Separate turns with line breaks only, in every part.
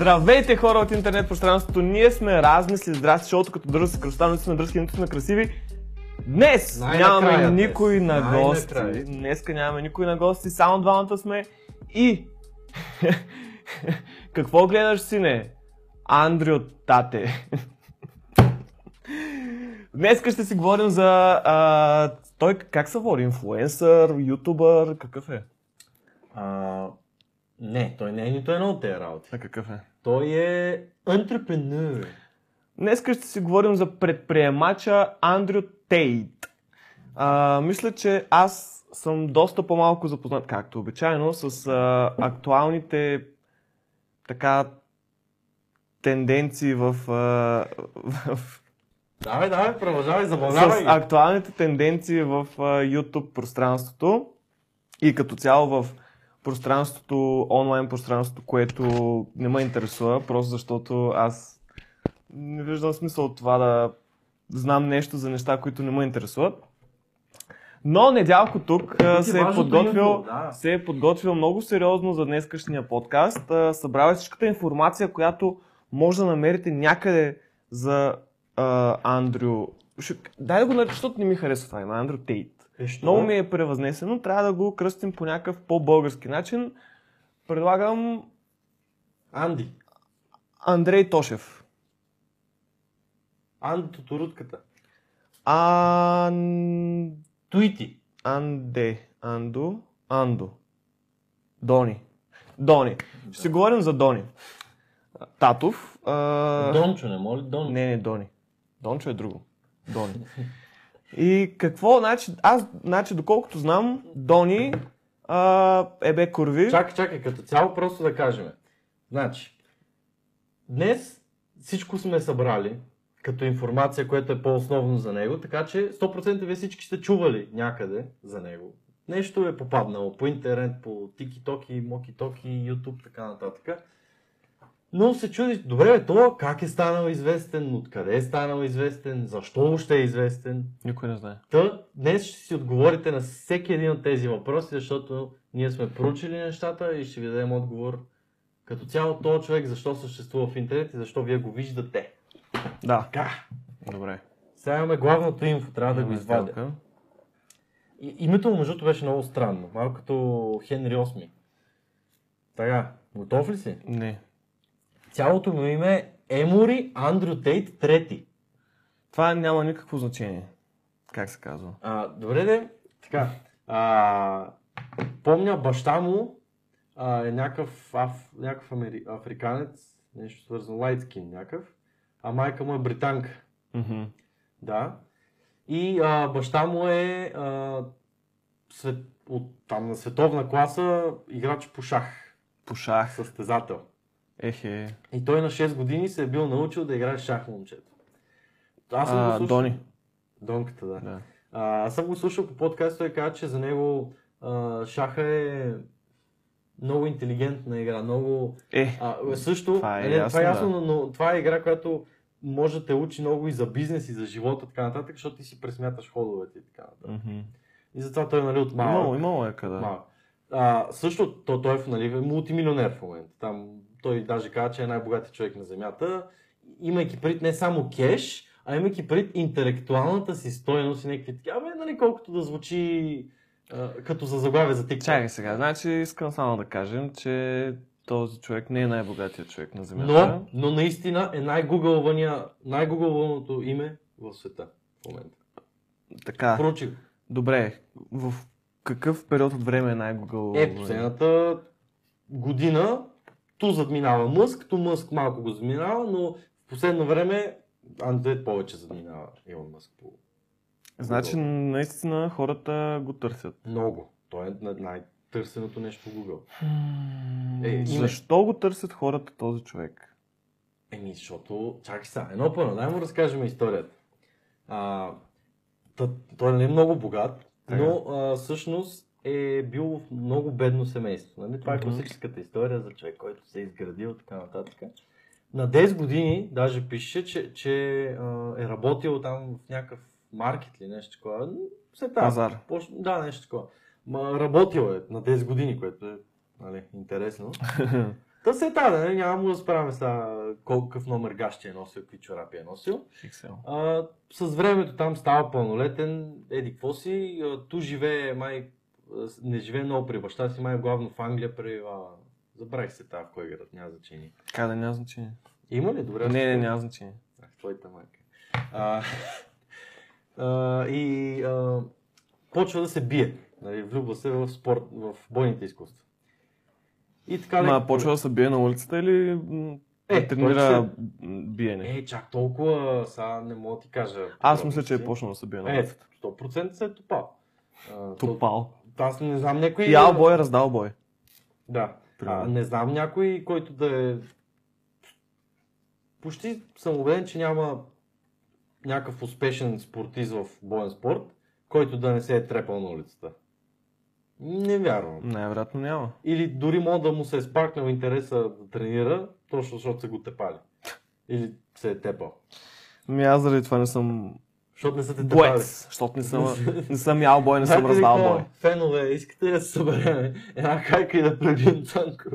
Здравейте хора от интернет пространството, ние сме размисли, здрасти, шоуто като държа се красота, нито сме дръжки, нито сме красиви. Днес
Най-накрая
нямаме
днес.
никой на гости.
Най-накрая.
Днеска нямаме никой на гости, само двамата сме. И... Какво гледаш, сине? Андрю Тате. Днеска ще си говорим за... А, той как се води? Инфлуенсър, ютубър, какъв е?
А, не, той не е нито едно от тези работи.
А какъв е?
Той е антрепренер.
Днеска ще си говорим за предприемача Андрю Тейт. А, мисля, че аз съм доста по-малко запознат, както обичайно, с а, актуалните така тенденции в, а, в
Давай, давай, продължавай,
с
забавлявай. ги.
актуалните тенденции в а, YouTube пространството и като цяло в пространството, онлайн пространството, което не ме интересува, просто защото аз не виждам смисъл от това да знам нещо за неща, които не ме интересуват. Но Недялко тук а,
е
се, е подготвил,
да.
се е подготвил много сериозно за днескашния подкаст. А, Събрал е всичката информация, която може да намерите някъде за а, Андрю. Дай да го наречем, защото не ми харесва това име, Андрю Тейт.
Е, що?
Много ми е превъзнесено, трябва да го кръстим по някакъв по-български начин. Предлагам
Анди.
Андрей Тошев.
Анди Тоторутката.
Ан...
Туити.
Анде. Андо. Андо. Дони. Дони. Ще си говорим за Дони. Татов. А...
Дончо, не моли? Дон.
Не, не, Дони. Дончо е друго. Дони. И какво, значи, аз, значи, доколкото знам, Дони а, е бе курви.
Чакай, чакай, като цяло просто да кажем. Значи, днес всичко сме събрали като информация, което е по-основно за него, така че 100% вие всички сте чували някъде за него. Нещо е попаднало по интернет, по тики-токи, моки-токи, YouTube, така нататък. Но се чудиш, добре, бе, то как е станал известен, откъде е станал известен, защо още е известен.
Никой не знае.
Та, днес ще си отговорите на всеки един от тези въпроси, защото ние сме проучили нещата и ще ви дадем отговор като цяло този човек, защо съществува в интернет и защо вие го виждате.
Да.
Така,
Добре.
сега имаме главното инфо, трябва да го извадя. И, името му, между другото, беше много странно, малко като Хенри VIII. Така, готов ли си?
Не.
Цялото му име е Емори Андрю Тейт трети.
Това няма никакво значение. Как се казва?
А, добре де, така. А, помня баща му а, е някакъв, аф, някакъв амери, африканец, нещо свързано, лайтскин някакъв, а майка му е британка.
Мгм.
Да. И а, баща му е а, свет, от, там на световна класа играч по шах,
По шах.
състезател.
Ехе.
И той на 6 години се е бил научил да играе шах момчето. Аз съм го
А,
слушал.
Дони.
Донката, да.
Да.
А, аз съм го слушал по подкаст, той каза, че за него а, шаха е много интелигентна игра, много...
Е,
А, също,
Това е
нали,
ясно,
това е ясно
да.
но, това е игра, която може да те учи много и за бизнес, и за живота, така нататък, защото ти си пресмяташ ходовете и така нататък.
мгм.
И затова той нали, от малък.
имало, имало е къде.
малък. А, също то, той е нали, е мултимилионер в момента. Там, той даже каза, че е най-богатият човек на Земята, имайки пред не само кеш, а имайки пред интелектуалната си стойност и някакви такива, абе, нали, колкото да звучи а, като за заглавие за TikTok.
Чакай сега, значи искам само да кажем, че този човек не е най-богатият човек на Земята.
Но, но наистина е най-гугълвания, най-гугълваното име в света в момента.
Така,
Проучи го.
добре. В какъв период от време е най-гугъл?
Е, последната година ту задминава Мъск, ту Мъск малко го задминава, но в последно време Андроид повече задминава Илон Мъск по
Значи, наистина хората го търсят.
много. Той е на- най-търсеното нещо в Google. Е, име.
Защо го търсят хората този човек?
Еми, защото, чакай сега, едно първо, дай му разкажем историята. А, та, той не е много богат, но а, всъщност е бил в много бедно семейство. Нали? Това е класическата история за човек, който се е изградил така нататък. На 10 години даже пише, че, че а, е работил там в някакъв маркет или нещо такова. Там.
Пазар.
Пош- Да, нещо такова. Ма, работил е на 10 години, което е нали, интересно. Та се та, да, няма му да справяме сега колко какъв номер гащи е носил, какви чорапи е носил.
XL.
А, с времето там става пълнолетен, еди какво си, ту живее май, не живее много при баща си, май главно в Англия при... А, забравих се тази в кой град, няма значение.
Как да няма значение?
Има ли? Добре.
Не, не, няма значение.
Ах, твоята майка. А, а, и а, почва да се бие. Нали, влюбва се в спорт, в бойните изкуства. И така
Ма
леко-
почва да се бие на улицата или
Е,
да тренира м, биене?
Е, чак толкова, сега не мога да ти кажа.
Аз мисля, че е почнал да се бие на
Е,
улицата.
100% се е топал.
Топал.
Аз не знам някой...
Ял бой, раздал бой.
Да. А, не знам някой, който да е... Почти съм убеден, че няма някакъв успешен спортист в боен спорт, който да не се е трепал на улицата. Не вярвам.
Най-вероятно няма.
Или дори може да му се е спаркнал интереса да тренира, точно защото са го тепали. Или се е тепал.
Ми аз заради това не съм
Защото не са те
боец, защото не съм, не съм ял бой, не съм раздал бой.
Фенове, искате ли да се съберем една хайка и да пребием Цанко?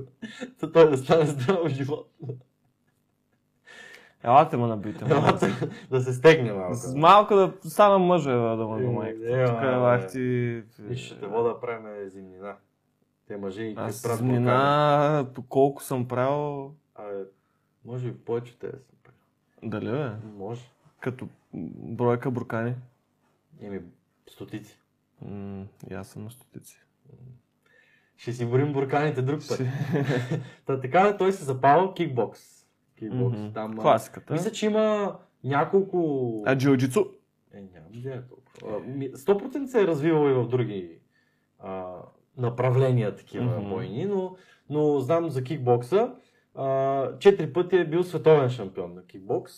За той да стане здрав живот.
Елате ме набийте. моля.
Елате да се стегне малко.
С Малко да стана мъже бе, да ме
Е,
до майка.
е,
Тук е лах ти...
Виж, ще те вода да правим зимнина. Те мъже и те правят
по колко съм правил.
Абе, може би повече от тебе съм правил.
дали бе?
Може.
Като бройка буркани.
Еми, стотици.
М, и аз съм на стотици.
Ще си борим бурканите друг път. Та, така той се запава кикбокс. Кикбокс.
Мгм.
Там,
Класиката.
Мисля, че има няколко...
А джиу-джитсу?
Е, нямам идея толкова. А, ми- 100% се е развивал и в други а, направления такива
Мгм.
бойни, но, но знам за кикбокса. А, четири пъти е бил световен шампион на кикбокс.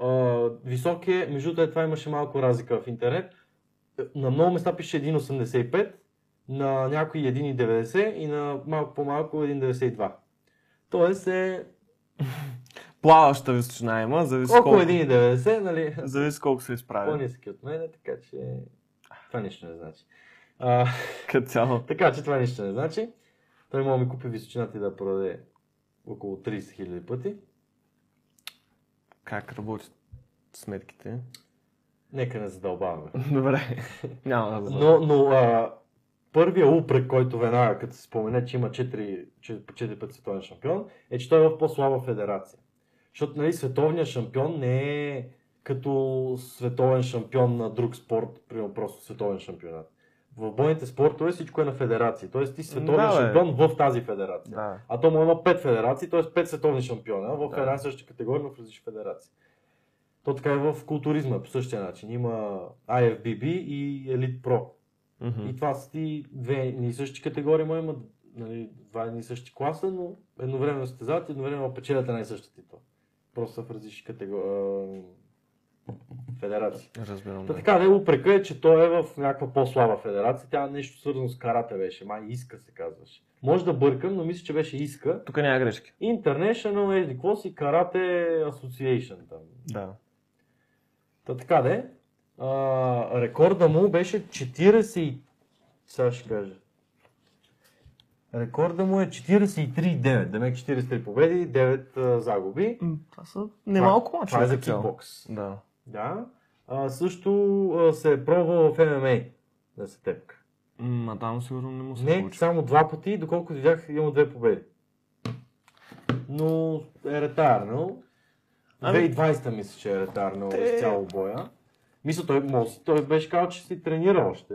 А, висок е, между другото, е, това имаше малко разлика в интернет. На много места пише 1,85, на някои 1,90 и на малко по-малко 1,92. Тоест е
Плаваща височина има, зависи
около
колко,
1,90, нали?
зависи колко се изправя.
По-низки от мен, така че това нищо не значи. А,
Като цяло.
така че това нищо не значи. Той може да ми купи височината и да продаде около 30 000 пъти.
Как работят сметките?
Нека не задълбаваме.
Добре, няма да знам.
Но, но а, първия упрек, който веднага, като се спомене, че има 4, 4 пъти световен шампион, е, че той е в по-слаба федерация. Защото нали, световният шампион не е като световен шампион на друг спорт, примерно просто световен шампионат. В бойните спортове всичко е на федерации. Тоест ти световен
Да, бе.
шампион в тази федерация.
Да.
А то му има 5 федерации, т.е. 5 световни шампиона в
Да.
една съща категория, но в различни федерации. То така е в културизма по същия начин. Има IFBB и Elite Pro.
Мгм.
И това са ти две и същи категории, но има нали, два и същи класа, но едновременно състезават и едновременно печелят една и съща титла. Просто са в различни категории. Федерации.
Разбирам.
Та
Да.
така, не упрека е, че той е в някаква по-слаба федерация. Тя нещо свързано с карате беше, май иска се казваше. Може да бъркам, но мисля, че беше иска.
Тук няма грешки.
International еди какво си Карате Association там.
Да.
Та така де. А, рекорда му беше 40 и... Сега ще кажа. Рекорда му е 43-9. Демек 43 победи, 9 а, загуби.
М, Това са немалко мачове.
Това е за кикбокс.
Да.
Да. А, също а, се е пробвал в ММА да се тепка.
Ма там сигурно не му се
Не,
получи.
само два пъти, доколкото видях, има две победи. Но е ретарнал.
Ами-
2020 мисля, че е ретарнал
Те-
изцяло боя. Мисля, той, може, той беше казал, че си тренира още.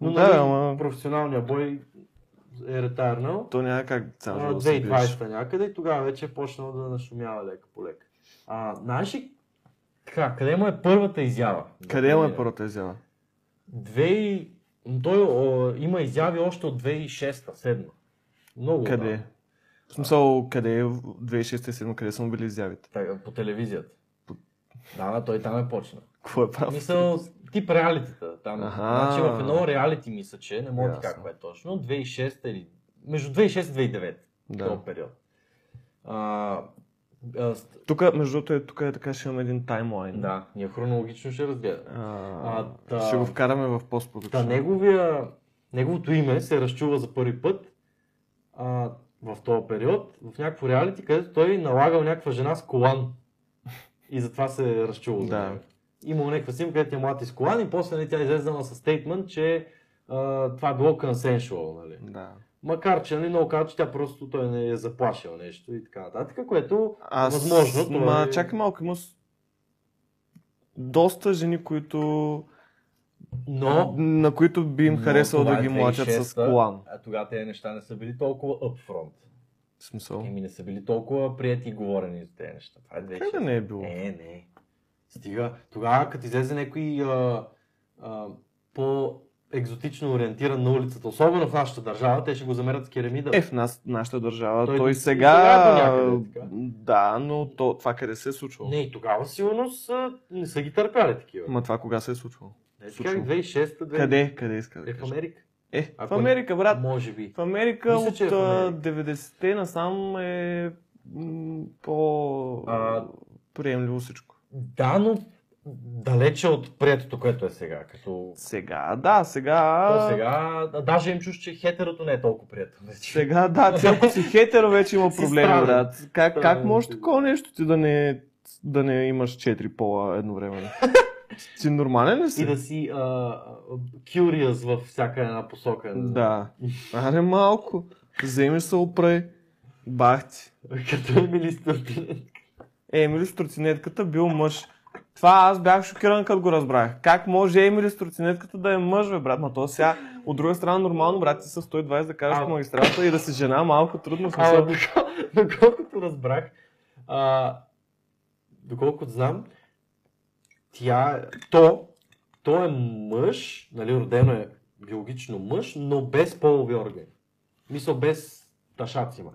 Но
Да,
нали,
ама-
професионалния бой е ретарнал.
То няма как цял живот да се биеш.
2020 някъде и тогава вече е почнал да нашумява лека по лека. А, знаеш ли, така, къде му е първата изява?
Къде му е първата изява?
Две. Той о, има изяви още от 2006-2007. Много
Къде?
отдавна.
В смисъл, къде е в 2006-2007, къде са му били изявите?
Така, по телевизията. Да, да, той там е почна.
Какво е прав?
Мисъл, тип реалитета. Там,
Аха.
значи в едно реалити мисля, че не мога да ти
Ясно.
как е точно. 2006 или... Между 2006 и 2009.
Да.
Този период. А,
Тук, между другото, е, тук е така, ще имаме един таймлайн.
да, ние хронологично ще разгледаме.
А,
А, та-
Ще го вкараме в постпродукция.
неговия, неговото име се разчува за първи път. А, в този период, в някакво реалити, където той налагал някаква жена с колан. И затова се е разчуло. за
Да.
него. Имал някаква снимка, където е млад и с колан и после нали, тя е излезнала с стейтмент, че а, това е било consensual. Нали.
Да.
Макар, че нали, много казват, че тя просто той не е заплашил нещо и така нататък, което
Аз,
Възможно, това
Ма,
е-
чакай малко, има с- доста жени, които...
но
на които би им харесало да
е
ги млачат с
2006-та,
колан.
А тогава тези неща не са били толкова upfront.
В смисъл.
Еми не са били толкова прияти и говорени за тези неща. Това е 2006.
Как да не е било?
Не, не. Стига. Тогава, като излезе някой а, а, по екзотично ориентиран на улицата, особено в нашата държава, те ще го замерят с керамида.
Е, в нас, нашата държава.
Той
Той, сега...
някъде, така.
да, но то, това къде се е случвало?
Не, и тогава сигурно са, не са ги търпяли такива.
Ма това кога се е случвало?
не,
случва.
така 2006-та, 2000...
Къде? Къде иска да
Е, в? Америка.
Е,
Ако
в Америка, брат.
Може би.
В Америка
Мисля,
от
е в Америка.
90-те насам е м, по
А-
приемливо всичко.
Да, но далече от приетото, което е сега. Като...
Сега, да, сега...
То сега, даже им чуш, че хетерото не е толкова приятно. вече.
Сега, да, ти ако си хетеро, вече има проблеми, брат. Как, как може такова нещо ти да не, да не имаш четири пола едновременно? Ти нормален ли си?
И да си а, curious във всяка една посока.
Да. Аре малко. Вземи се опрей. Бах ти.
Като Емили Стърпин.
Емили с тротинетката бил мъж. Това аз бях шокиран, като го разбрах. Как може Емили с тротинетката да е мъж, бе, брат? Ма то сега, от друга страна, нормално, брат, ти са 120 да караш
А.
по магистрата и да си жена малко трудно.
А,
смисъл.
докол- доколкото разбрах, а, доколкото знам, тя, то, то е мъж, нали, родено е биологично мъж, но без полови органи. Мисъл без ташаци, май.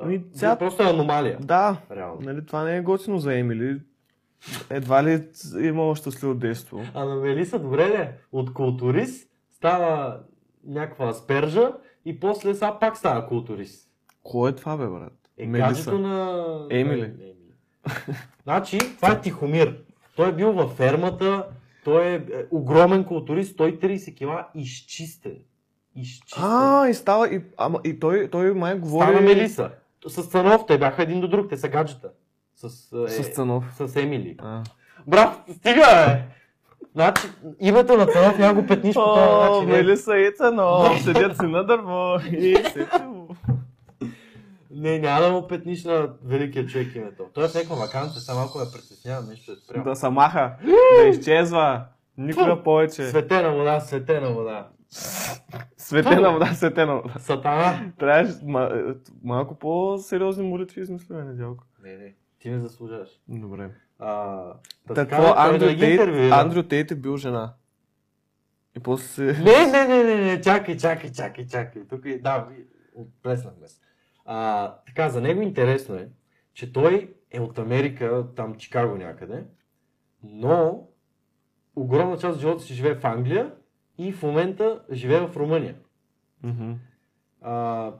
Ами,
А,
ця-
Просто е аномалия,
Да,
реално.
нали, това не е готино за Емили. Едва ли имала щастливо детство.
А на Мелиса, добре ли? От културист става някаква аспержа и после сега пак става културист.
Кой е това, бе, брат?
Е, гаджето на...
Емили.
на Емили. значи, това е Тихомир. Той е бил във фермата, той е, е огромен културист, 130 кила, изчистен. Изчистен.
А, и става, и, ама, и той, той май говори...
Стана Мелиса. С Цанов, те бяха един до друг, те са гаджета. С, е,
С Цанов.
с Емили.
А.
Брат, стига, бе! Значи, името на Цанов няма го петниш по този начин. не.
Мелиса и Цанов, седят си на дърво и сети му.
Не, няма да му петниш на великия човек името. Той е в някаква вакансия, само малко ме притеснява, нещо е спрямо.
Да се маха, да изчезва. Никога повече.
Светена вода, светена вода.
Светена вода, светена вода.
Сатана.
Трябваше е, малко по-сериозни молитви измисляме, недялко.
Не, не, ти не заслужаваш.
Добре.
А, да
Та,
така,
Андрю,
да
Тейт. Андрю Тейт е бил жена. И после се...
Не, не, не, не, не, чакай, чакай, чакай, чакай. Тук е, да, отплеснахме се. А, така, за него интересно е, че той е от Америка, там Чикаго някъде, но огромна част от живота си живее в Англия и в момента живее в Румъния.
Мгм.
А,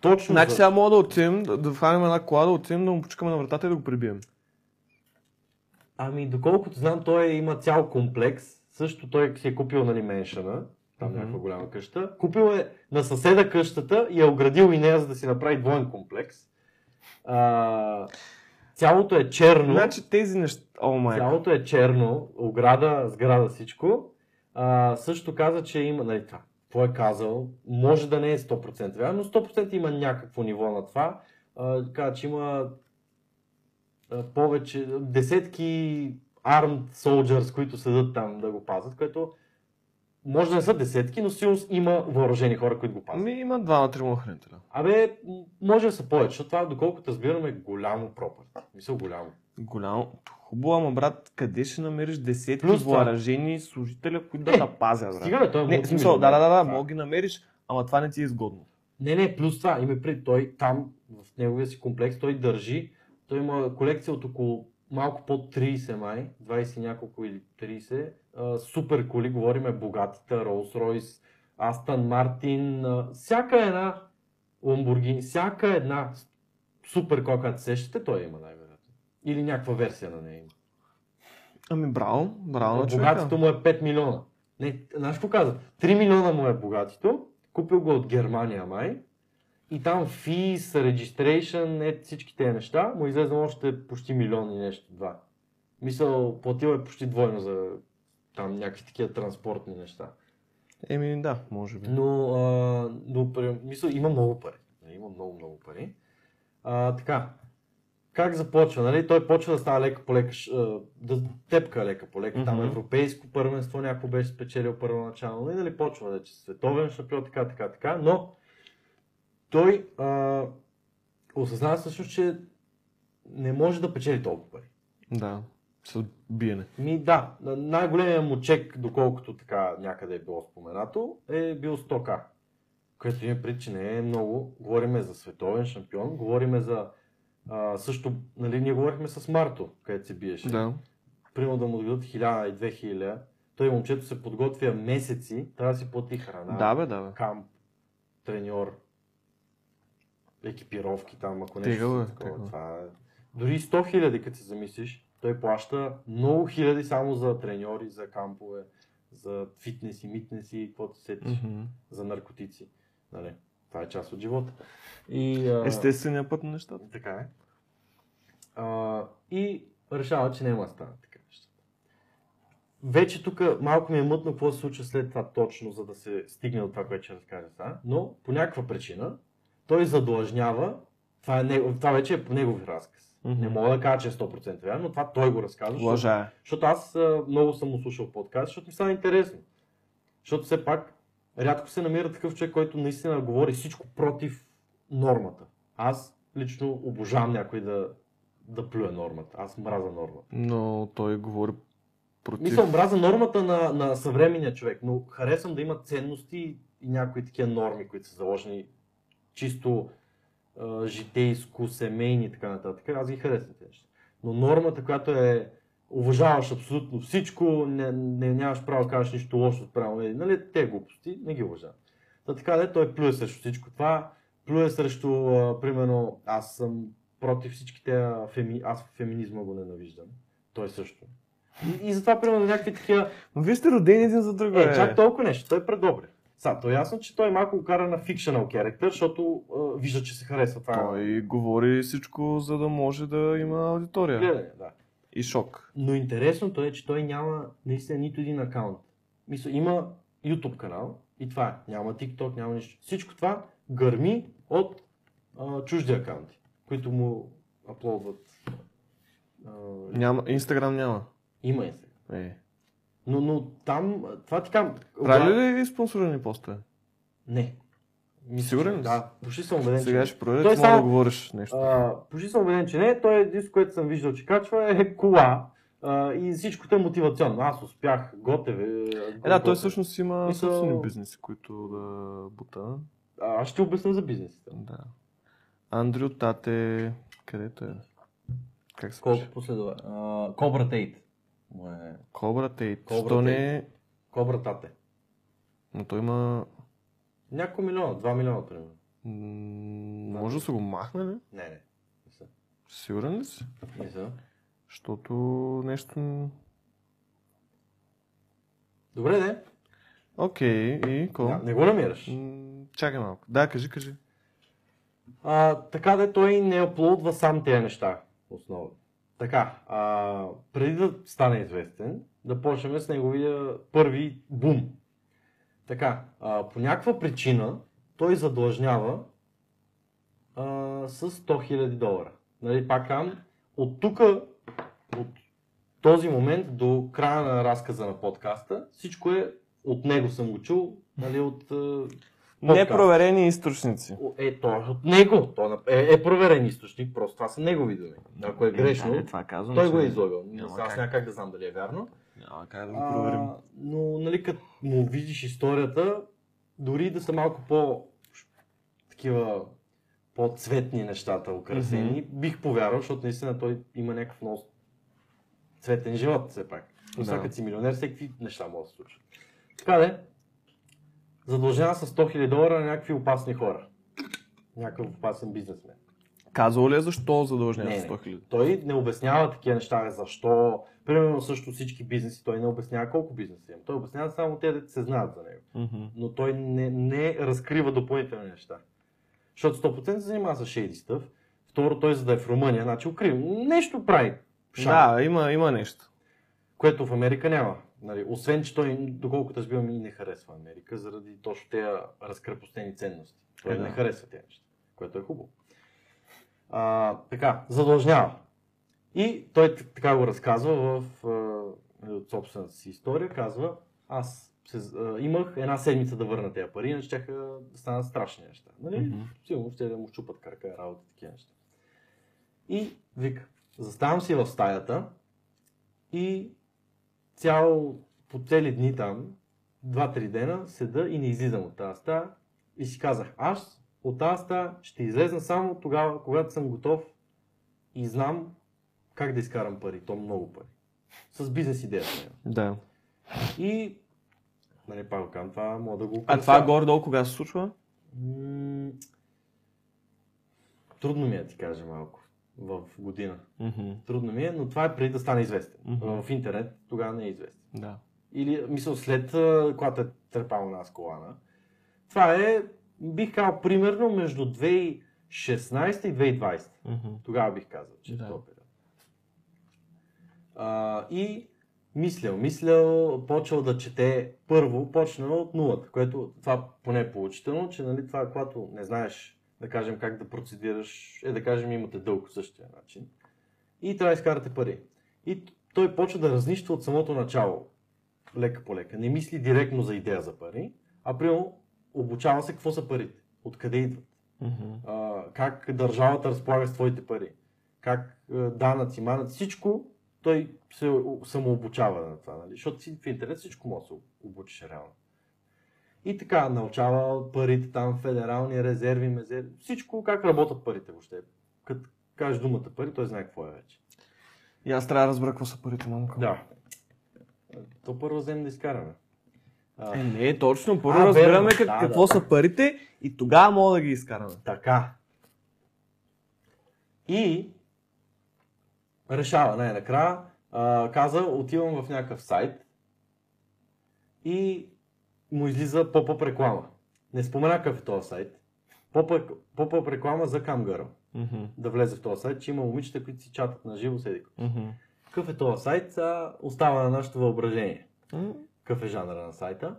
точно
Значи
за-
сега мога да отидем, да, да хванем една кола, да отидем, да му почукаме на вратата и да го прибием.
Ами, доколкото знам, той има цял комплекс. Също той си е купил, нали, меншана, там
Мгм.
някаква голяма къща. Купил е на съседа къщата и е оградил и нея, за да си направи двоен комплекс. А, цялото е черно.
Значи тези неща... О, май.
Цялото е черно, ограда, сграда, всичко. А, също каза, че има, нали това, какво е казал, може да не е 100% вярно, но 100% има някакво ниво на това. А, каза, че има повече, десетки armed soldiers, които седат там да го пазят, което може да не са десетки, но сигурно има въоръжени хора, които го пазят.
Ами има двама-трима охранителя.
Абе, може да са повече, защото това, доколкото разбираме, е голямо пропърт. Мисля, голямо.
Голямо. Хубаво, ама брат, къде ще намериш десетки
Плюс
въоръжени служителя, които да
Е,
те пазят, брат?
Стига бе, той е
Не, смисъл, да, да, да, да, мога ги намериш, ама това не ти е изгодно.
Не, не, плюс това, има пред той там, в неговия си комплекс, той държи, той има колекция от около малко под 30 май, 20 и няколко или 30, а, супер коли, говориме богатите, Rolls-Royce, Aston Martin, а, всяка една Lamborghini, всяка една супер кола, която се сещате, той има най-вероятно. Или някаква версия на нея има.
Ами браво, браво на човека.
му е 5 милиона. Не, знаеш какво каза? 3 милиона му е богатито, купил го от Германия май и там fees, registration, е всички тези неща, му излезе още почти милиони нещо, два. Мисъл, платил е почти двойно за там някакви такива транспортни неща.
Еми да, може би.
Но, а, но мисъл, има много пари. Има много, много пари. А, така, как започва? Нали? Той почва да става лека по лека, да тепка лека по лека. Там
Мгм.
европейско първенство някой беше спечелил първоначално. Нали, почва да че световен шампион, така, така, така. Но той а, осъзнава също, че не може да печели толкова пари.
Да, с биене.
Ми да, най-големият му чек, доколкото така някъде е било споменато, е бил 100к. Което има пред, че не е много. Говориме за световен шампион, говориме за а, също, нали, ние говорихме с Марто, където се биеше.
Да.
Примерно да му дадат 1000 и 2000. Той момчето се подготвя месеци, трябва да си плати храна,
Да, бе, да, бе.
камп, треньор, екипировки там, ако нещо
бе,
си такова.
тега.
Това е... Дори 100 хиляди, като се замислиш, той плаща много хиляди само за треньори, за кампове, за фитнес и митнес и каквото се сетиш,
Мгм.
за наркотици. Нали? Това е част от живота. И, а...
Естественият път на нещата.
Така е. А, и решава, че няма да стане така неща. Вече тук малко ми е мътно какво се случва след това точно, за да се стигне до това, което ще разкажа сега. Но по някаква причина той задлъжнява, това, е, това вече е по негови разказ.
Мгм.
Не мога да кажа, че е 100% вярно, но това той го разказва. защото-
Лъжа е.
защото аз а, много съм му слушал подкаст, защото ми стана интересно. Защото все пак рядко се намира такъв човек, който наистина говори всичко против нормата. Аз лично обожавам някой да, да плюе нормата. Аз мраза нормата.
Но той говори против...
Мисля, мраза нормата на, на съвременния човек, но харесвам да има ценности и някои такива норми, които са заложени чисто а, житейско, семейни и така нататък. Аз ги харесвам тези неща. Но нормата, която е уважаваш абсолютно всичко, не, не нямаш право да кажеш нищо лошо спрямо, е, нали, те глупости, не ги уважавам. Та така де, той плюе срещу всичко това, плюе срещу, а, примерно, аз съм против всички тези, феми... аз феминизма го ненавиждам. Той също. И, и затова, примерно, някакви такива
Но вие сте родени един за друго.
е, чак толкова нещо, той е предобре. Са, то е ясно, че той малко го кара на fictional character, защото а, вижда, че се харесва това.
Той говори всичко, за да може да има аудитория.
гледане. Да.
И шок.
Но интересното е, че той няма наистина нито един акаунт. Мисля, има YouTube канал и това е. Няма TikTok, няма нищо. Всичко това гърми от а, чужди акаунти, които му аплодват. А,
Няма, Инстаграм няма.
има Instagram.
Е.
Но, но там, това ти кам...
Прави ли спонсорирани постове?
Не. Мисля,
Сигурен ли?
Да, почти съм убеден,
Сега ще проверя,
Той само-
да говориш нещо.
А, почти съм убеден, че не. Той е единството, което съм виждал, че качва е кола. А, и всичкото е мотивационно. Аз успях, готеве.
Е, да, той всъщност има
Мисъл-
собствени бизнеси, които да бута.
Аз ще обясня за бизнесите.
Да. Андрю Тате... Където е? Как се
Колко
пише?
последва? Кобра Тейт. Е...
Кобра Тейт. Що не е...
Кобра Тате.
Но той има...
Няколко милиона, 2 милиона, примерно.
м, Може да са го махнали?
Не, не. Мисля.
Сигурен ли си?
Мисля.
Защото нещо...
Добре, де.
Окей, и ко?
Да, не го намираш.
М, Чакай малко. Да, кажи, кажи.
А, така да той не аплодва сам тези неща, основно. Така, а, преди да стане известен, да почнем с неговия първи бум. Така, а, по някаква причина той задлъжнява а, с 100 000 долара. Нали, пак казвам, от тук, от този момент до края на разказа на подкаста, всичко е от него съм го чул, нали, от.
Непроверени източници.
Е, то е от него. То е, е проверен източник, просто това са негови думи. Ако е грешно,
Да, това казвам,
той
че
го е излагал. Аз няма как да знам дали е вярно.
Няма как да го проверим.
А, но, нали, като му видиш историята, дори да са малко по такива по-цветни нещата украсени, бих повярвал, защото наистина той има някакъв много цветен живот все пак. Но
Да.
сега като си милионер, всеки неща могат да се случат. Така де, задължава с 100 000 долара на някакви опасни хора. Някакъв опасен бизнесмен.
Казал ли е защо задължня
Не,
с
не.
100 000?
Той не обяснява такива неща, защо. Примерно също всички бизнеси, той не обяснява колко бизнеси има. Той обяснява само те, да се знаят за него.
Мгм.
Но той не, не разкрива допълнителни неща. Защото 100% се занимава с шейди стъв. Второ, той за да е в Румъния, значи укрив. Нещо прави. Шам,
Да, има, има нещо.
Което в Америка няма. Нали, освен, че той, доколкото разбирам, и не харесва Америка, заради точно тези разкрепостени ценности. Той
Е, да.
не харесва тези неща, което е хубаво. А, така, задължнява. И той така го разказва в а, от собствената си история. Казва, аз се, а, имах една седмица да върна тези пари, иначе щяха да станат страшни неща. Нали?
Мгм.
Сигурно ще да му щупат крака, работа, такива неща. И вика, заставам си в стаята и цял, по цели дни там, два-три дена, седа и не излизам от тази стая. И си казах, аз от тази стая ще излезна само тогава, когато съм готов и знам как да изкарам пари, то много пари. С бизнес идеята. имам.
Да.
И, нали, пак казвам, това мога да го
А това горе-долу кога се случва?
Трудно ми е да ти кажа малко в година.
Мгм.
Трудно ми е, но това е преди да стане известен.
Мгм.
В интернет тогава не е известен.
Да.
Или, мисля, след когато е трепал нас колана. Това е, бих казал, примерно между 2016 и 2020.
Мгм.
Тогава бих казал, че
Да.
е този период. А, и мислял, мислял, почвал да чете първо, почнал от нулата, което това поне е поучително, че нали, това, когато не знаеш, да кажем, как да процедираш, е да кажем, имате дълг по същия начин. И трябва да изкарате пари. И той почва да разнища от самото начало, лека по лека. Не мисли директно за идея за пари, а примерно обучава се какво са парите, откъде идват
Мгм.
а, как държавата разполага с твоите пари, как а, данъци, манъци, всичко той се о- самообучава на това, нали? защото си в интернет всичко може да се обучиш реално. И така, научава парите там, федерални резерви, мезерви, всичко как работят парите въобще. Като кажеш думата пари, той знае какво е вече.
И аз трябва да разбера какво са парите, мамка.
Да. То първо вземем да изкараме. А,
Е, не, точно. Първо
А,
разбираме
верно,
как,
да,
какво
да.
са парите и тогава мога да ги изкараме.
Така. И решава най-накрая. А, каза, отивам в някакъв сайт и му излиза поп-ъп реклама. Не спомена какъв е този сайт. Поп-ъп, реклама за Camgirl.
Мгм.
Да влезе в този сайт, че има момичета, които си чатат на живо седи.
Мгм.
Какъв е този сайт, а, остава на нашето въображение.
М,
Какъв е жанра на сайта.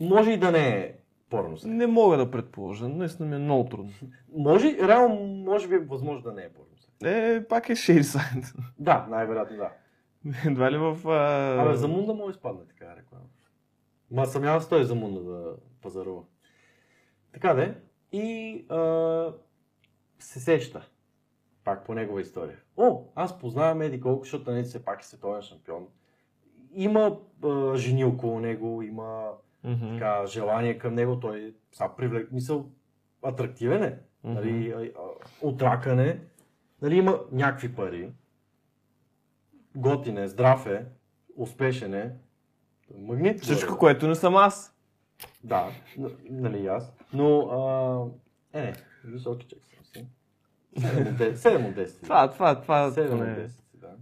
Може и да не е порно сайт.
Не мога да предположа. Наистина ми е много трудно.
Може, реално, може би е възможно да не е порно сайт.
Е, пак е шейр сайт.
Да, най-вероятно да.
Едва ли в... А...
Абе, за Мунда може да изпадне така реклама. Ма съмнявам се той за Мунда да пазарува. Така де. И а, се сеща. Пак по негова история. О, аз познавам Еди колко, защото нали все пак е световен шампион. Има а, жени около него, има
Мгм.
така, желание към него, той е са привлек, мисъл, атрактивен е.
Мгм.
Нали, отракан е. Нали, има някакви пари. Готин е, здрав е, успешен е. Магнит.
Всичко, което не съм аз.
Да, нали аз. Но, а, е, не, високи чек съм си. 7 от 10. 7 от 10.
Това, това, това...
7 от
поне-
10, да.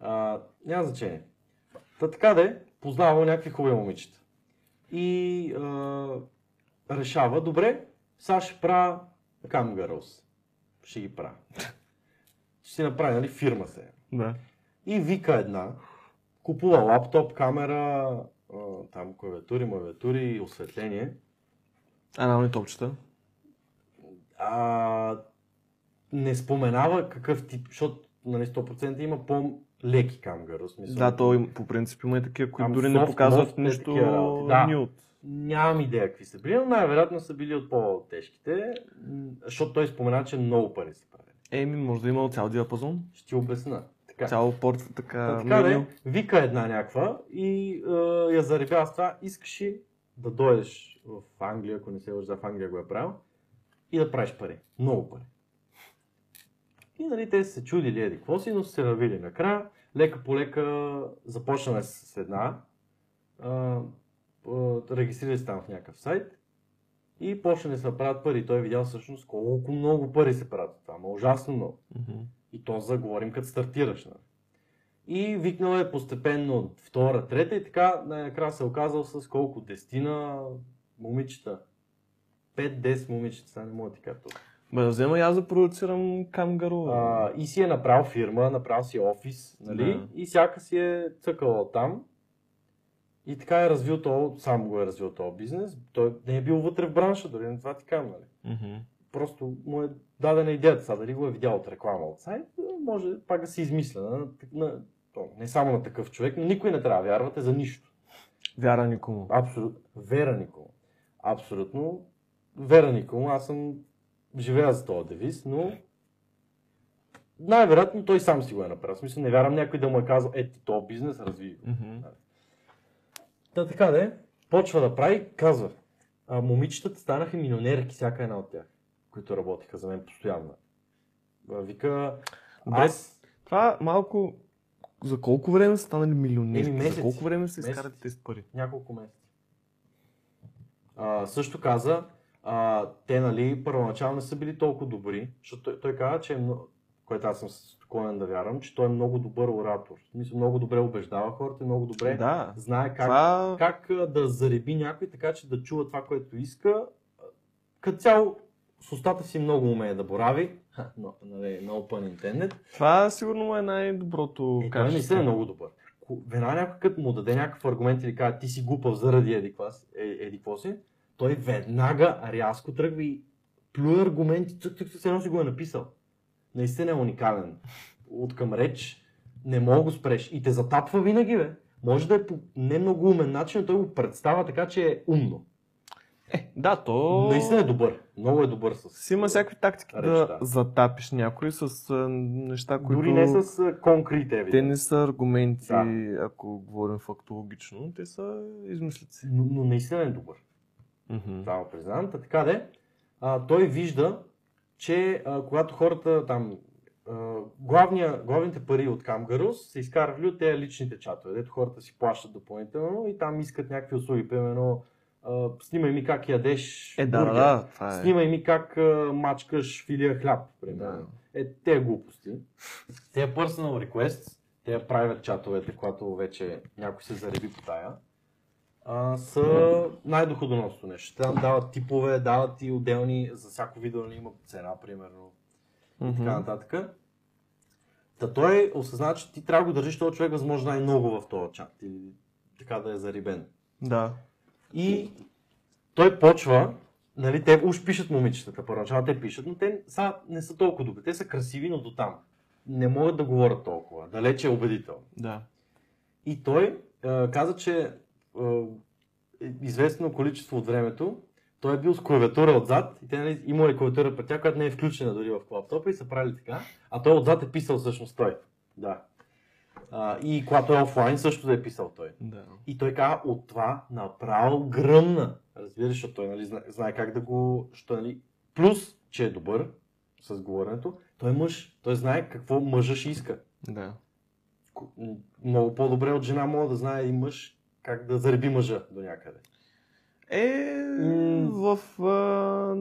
А, няма значение. Та така де, познавал някакви хубави момичета. И а, решава, добре, сега ще правя Girls. Ще ги правя. Ще си направи, нали, фирма се.
Да.
И вика една, купува лаптоп, камера, там клавиатури, клавиатури, осветление.
Анални топчета.
А, не споменава какъв тип, защото нали, 100% има по-леки. Смисъл,
Да, то по принцип има и такива, които дори не показват
soft, е работи. Да.
нюд.
Нямам идея какви са били, но най-вероятно са били от по-тежките, защото той спомена, че много пари са правили.
Еми, може да има цял диапазон.
Ще ти обясна. Така.
Цял порт, така,
Та, така де, вика една някаква и е, я заребя с това, искаш ли да дойдеш в Англия, ако не се лъжа, в Англия го е правил, и да правиш пари. Много пари. И нали, те са се чудили еди какво си, но са се навили накрая. Лека по лека започнаме с една. А, а, регистрирали се там в някакъв сайт и почнали да се правят пари. Той е видял всъщност колко много пари се правят. от Това ма ужасно много.
Мгм.
И то заговорим като стартираш. Нали? И викнал е постепенно втора, трета и така накрая се е оказал с колко дестина момичета. 5-10 момичета, сега не мога да ти кажа точно.
Бе, да взема и аз да продуцирам кангару.
А, и си е направил фирма, направил си офис, нали?
Да.
И всяка си е цъкала там. И така е развил то, сам го е развил този бизнес. Той не е бил вътре в бранша, дори не това ти казвам, нали?
Мгм.
Просто му е дадена идеята, сега дали го е видял от реклама от сайт, може пак да се измисля. На, на, не само на такъв човек, но никой не трябва да вярвате за нищо.
Вяра никому.
Абсолютно. Вера никому. Абсолютно. Вера никому. Аз съм живея за този девиз, но най-вероятно той сам си го е направил. В смисъл, не вярвам някой да му е казал, е, ти бизнес разви. го.
Мгм.
Та така де, почва да прави, казва, а, момичетата станаха милионерки, всяка една от тях, които работиха за мен постоянно. Вика,
Добре.
аз
Това малко... За колко време са станали милионери?
Еми, месеци.
За колко време се
Месеци.
изкарат тези пари?
няколко месеца. А, също каза, а, те нали, първоначално не са били толкова добри, защото той, той каза, че е много, което аз съм склонен да вярвам, че той е много добър оратор. Смисъл, много добре убеждава хората, много добре
Да.
знае как,
Това...
как да зареби някой, така че да чува това, което иска. Като цяло, с устата си много умее да борави, но, нали, no pun intended.
Това сигурно му е най-доброто
Е, той наистина е много добър. Веднага някой като му даде някакъв аргумент или каже ти си глупав заради еди, си- е, еди си, той веднага рязко тръгва и плюе аргументи, цък, цък, цък, едно си го е написал. Наистина е уникален. От към реч не мога го спреш. И те затапва винаги, бе. Може да е по не много умен начин, но той го представя така, че е умно.
Да, то...
Наистина е добър. Много е добър с...
Си има всякакви тактики
Реч,
да затапиш някой с неща, които...
Дори не с конкрет
Те
евиденс.
не са аргументи,
Да.
ако говорим фактологично, те са измислици.
Но, но наистина е добър.
Мгм.
Това го признавам. Та така де, а, той вижда, че а, когато хората там, главния, главните пари от Камгарус се изкарвали от тези личните чатове, дето хората си плащат допълнително и там искат някакви услуги, примерно снимай ми как ядеш
Е, да, да,
бургер,
да, това е.
снимай ми как а, мачкаш филия хляб, примерно. Е, те глупости. Те personal requests, те private чатовете, когато вече някой се зареби по тая, а, са най-доходоносното нещо. Там дават типове, дават ти отделни, за всяко видео нали, има цена, примерно, и
Мгм.
така нататък. Та той осъзна, че ти трябва да го държиш този човек възможно най-много в този чат или така да е зарибен.
Да.
И той почва, нали, те уж пишат момичетата, първоначално те пишат, но те са, не са толкова добри. Те са красиви, но до там. Не могат да говорят толкова. Далече е убедително.
Да.
И той е, каза, че е, известно количество от времето той е бил с клавиатура отзад и те нали, имал е клавиатура пред тях, която не е включена дори в лаптопа и са правили така, а той отзад е писал всъщност той. Да. А, и когато е офлайн също да е писал той.
Да.
И той каза, от това направо гръмна. Разбираш, защото той нали, знае, знае как да го... Що, нали, плюс, че е добър с говоренето, той е мъж. Той знае какво мъжа ще иска.
Да.
Много по-добре от жена мога да знае и мъж как да зареби мъжа до някъде.
Е,
М.
в... А,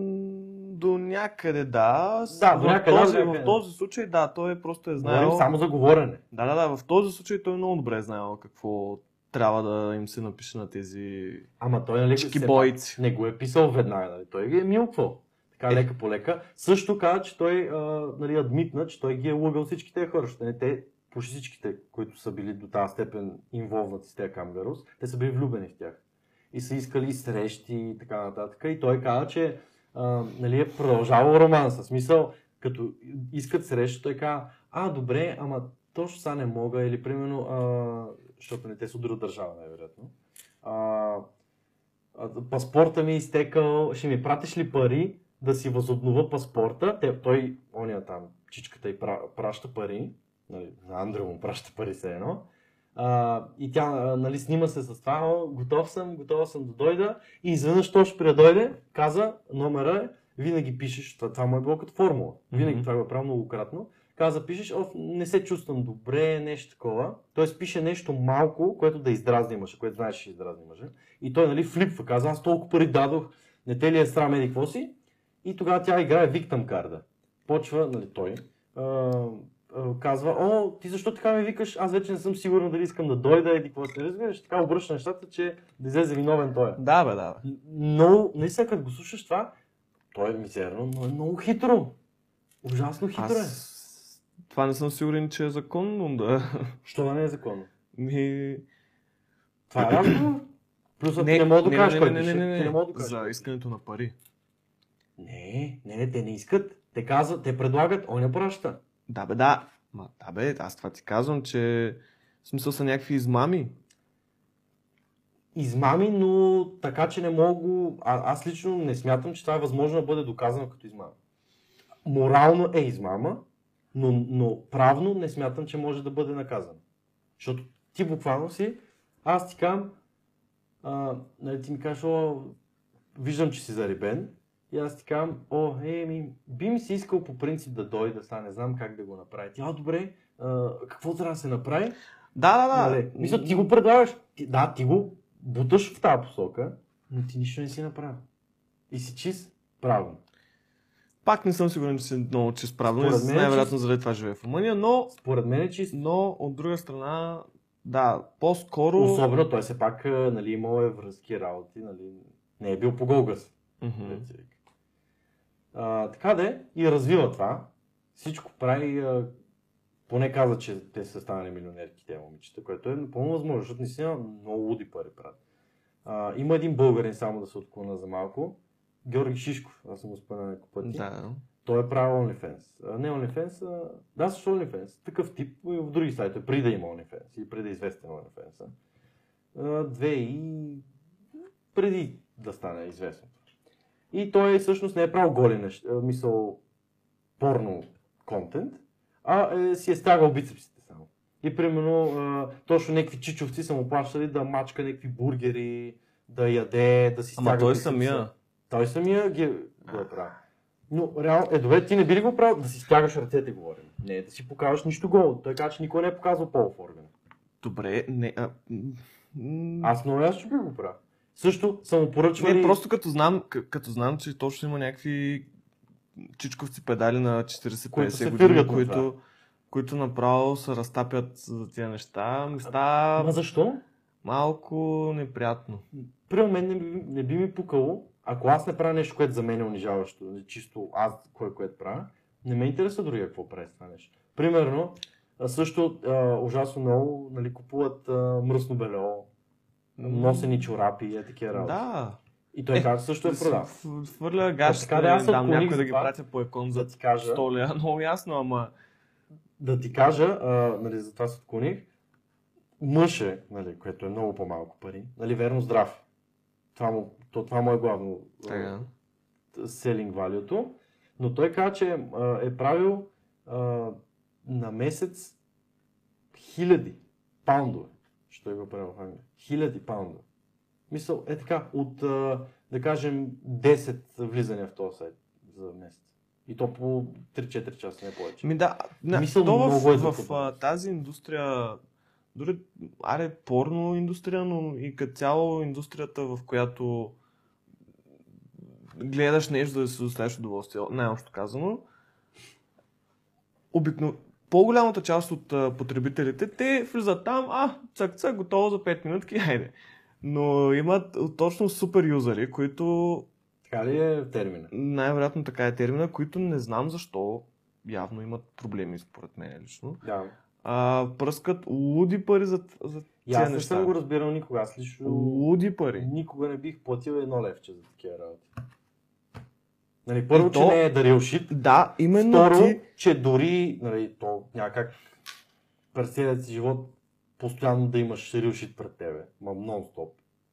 до някъде да.
Да,
в
до някъде,
този,
до някъде.
В този случай да, той просто е знаел...
Говорим само за говорене.
Да, да, да, в този случай той много добре е знаел какво трябва да им се напише на тези
Ама той нали,
чики
все
бойци.
не го е писал веднага, нали? той ги е милквал. Така
Е.
лека по лека. Също каза, че той а, нали, адмитна, че той ги е лъгал всички тези хора. Защото, нали, те, почти всичките, които са били до тази степен инволвнати с тези камгарус, те са били влюбени в тях. И са искали срещи и така нататък. И той каза, че а, нали, е продължавал романса. Смисъл, като искат среща, той каза, а, добре, ама точно сега не мога. Или примерно, а, защото не те са от друга държава, най-вероятно. А, паспорта ми е изтекал, ще ми пратиш ли пари да си възобнова паспорта? Те, той, оня там, чичката и пра, праща пари, нали, на Андре му праща пари все едно. А, и тя а, нали, снима се с това, О, готов съм, готов съм да дойда. И изведнъж точно при да дойде, каза, номера е, винаги пишеш, това, това му е било като формула. Винаги
Мгм.
това го е правил многократно. Каза, пишеш, О, не се чувствам добре, нещо такова. Тоест пише нещо малко, което да издразни мъжа, което знаеш, че издразни мъжа. И той нали, флипва, каза, аз толкова пари дадох, не те ли е срам, еди какво си? И тогава тя играе виктам карда. Почва, нали, той, а, казва, о, ти защо така ме викаш, аз вече не съм сигурна дали искам да дойда, еди какво си, разбираш, така обръща нещата, че да излезе виновен той.
Да, бе, да. бе.
Но, наистина, като го слушаш това, То е мизерно, но е много хитро. Ужасно хитро е.
Аз... Това не съм сигурен, че е законно, да.
Що да не е законно?
Ми...
Това е разговор. Плюс не, не мога да докажеш
не, не, не, не, не, не,
не мога да докажеш.
За искането на пари.
Не, не, не, те не искат. Те казват, те предлагат, он не праща.
Да бе, да. Ма, да бе, аз това ти казвам, че в смисъл са някакви измами.
Измами, но така, че не мога... А, аз лично не смятам, че това е възможно да бъде доказано като измама. Морално е измама, но, но правно не смятам, че може да бъде наказано. Защото ти буквално си, аз ти казвам, а, нали, ти ми кажеш, виждам, че си зарибен. И аз ти казвам, о, е, ми, би ми се искал по принцип да дойда, сега не знам как да го направи. Тя, добре, а, какво трябва да се направи?
Да, да, да.
Нали, мисля, ти го предлагаш. Ти, да, ти го буташ в тази посока, но ти нищо не си направил. И си чист правилно.
Пак не съм сигурен, че си много чист правилно.
Според
и
мен е
Най-вероятно
чист.
заради това живее в Румъния, но,
Според мен е чист.
но от друга страна, да, по-скоро...
Особено той все пак нали, имал е връзки, работи, нали, не е бил по Голгас.
Мгм.
А, така де и развива това. Всичко прави, а, поне каза, че те са станали милионерки, те момичета, което е напълно възможно, защото наистина много луди пари правят. А, има един българин, само да се отклона за малко, Георги Шишков, аз съм го споменал няколко пъти.
Да.
Той е правил OnlyFans. Не OnlyFans, а... да, също OnlyFans. Такъв тип и в други сайтове, преди да има OnlyFans и преди да е известен OnlyFans. Две и преди да стане известно. И той всъщност не е правил голи неща, а, мисъл порно контент, а е, си е стягал бицепсите само. И примерно а, точно някакви чичовци са му плащали да мачка някакви бургери, да яде, да си
Ама той
бицепса.
самия.
Той самия ги го е правил. Но реално, е добре, ти не би ли го правил да си стягаш ръцете, говорим. Не, да си покажеш нищо голо. Той каза, че никой не е показвал полов орган.
Добре, не... А...
Аз много ясно би го правил. Също са му поръчвали...
Не, просто като знам, като знам, че точно има някакви чичковци педали на
Които се
40-50 години,
фиргат
които, които направо се разтапят за тия неща, ми става
Ама защо?
малко неприятно.
При мен не, би- не би ми пукало, ако аз не правя нещо, което за мен е унижаващо, чисто аз кое което правя, не ме интересува другия какво прави това нещо. Примерно, също а, ужасно много нали, купуват а, мръсно белео, носени чорапи и е такива работи.
Да.
И той каза също е продал.
Хвърля гащите,
така да, аз
дам някой да ги пратя по екон за
Да ти кажа,
100 лева, много ясно, ама...
да ти кажа, а, нали, за това се отклоних, мъж е, нали, което е много по-малко пари, нали, верно здрав. Това му, то, това му е главно
Така.
селинг валюто, но той каза, че а, е правил а, на месец хиляди паундове. Що го правил в Англия? Хиляди паундове. Мисъл, е така, от, да кажем, 10 влизания в този сайт за месец. И то по 3-4 часа, не повече.
Ми да, не,
Мисъл,
то в,
много е
в, а, тази индустрия, дори, аре, порно индустрия, но и като цяло индустрията, в която гледаш нещо, да си доставиш удоволствие, най-общо казано, обикно... По-голямата част от а, потребителите, те влизат там, а, цък, цък, готово за 5 минутки, айде. Но имат точно супер юзери, които
Така ли е термина?
най-вероятно така е термина, които не знам защо явно имат проблеми, според мен лично.
Да.
А, пръскат луди пари за, за
И аз не съм го разбирал никога. Аз лично
Луди пари.
никога не бих платил едно левче за такива работи. Нали, първо,
И
че
то-
не е дарил шит.
Да, именно
Второ,
ти...
че дори, нали, то няма как през целият си живот постоянно да имаш рилшит пред тебе, ма нон-стоп,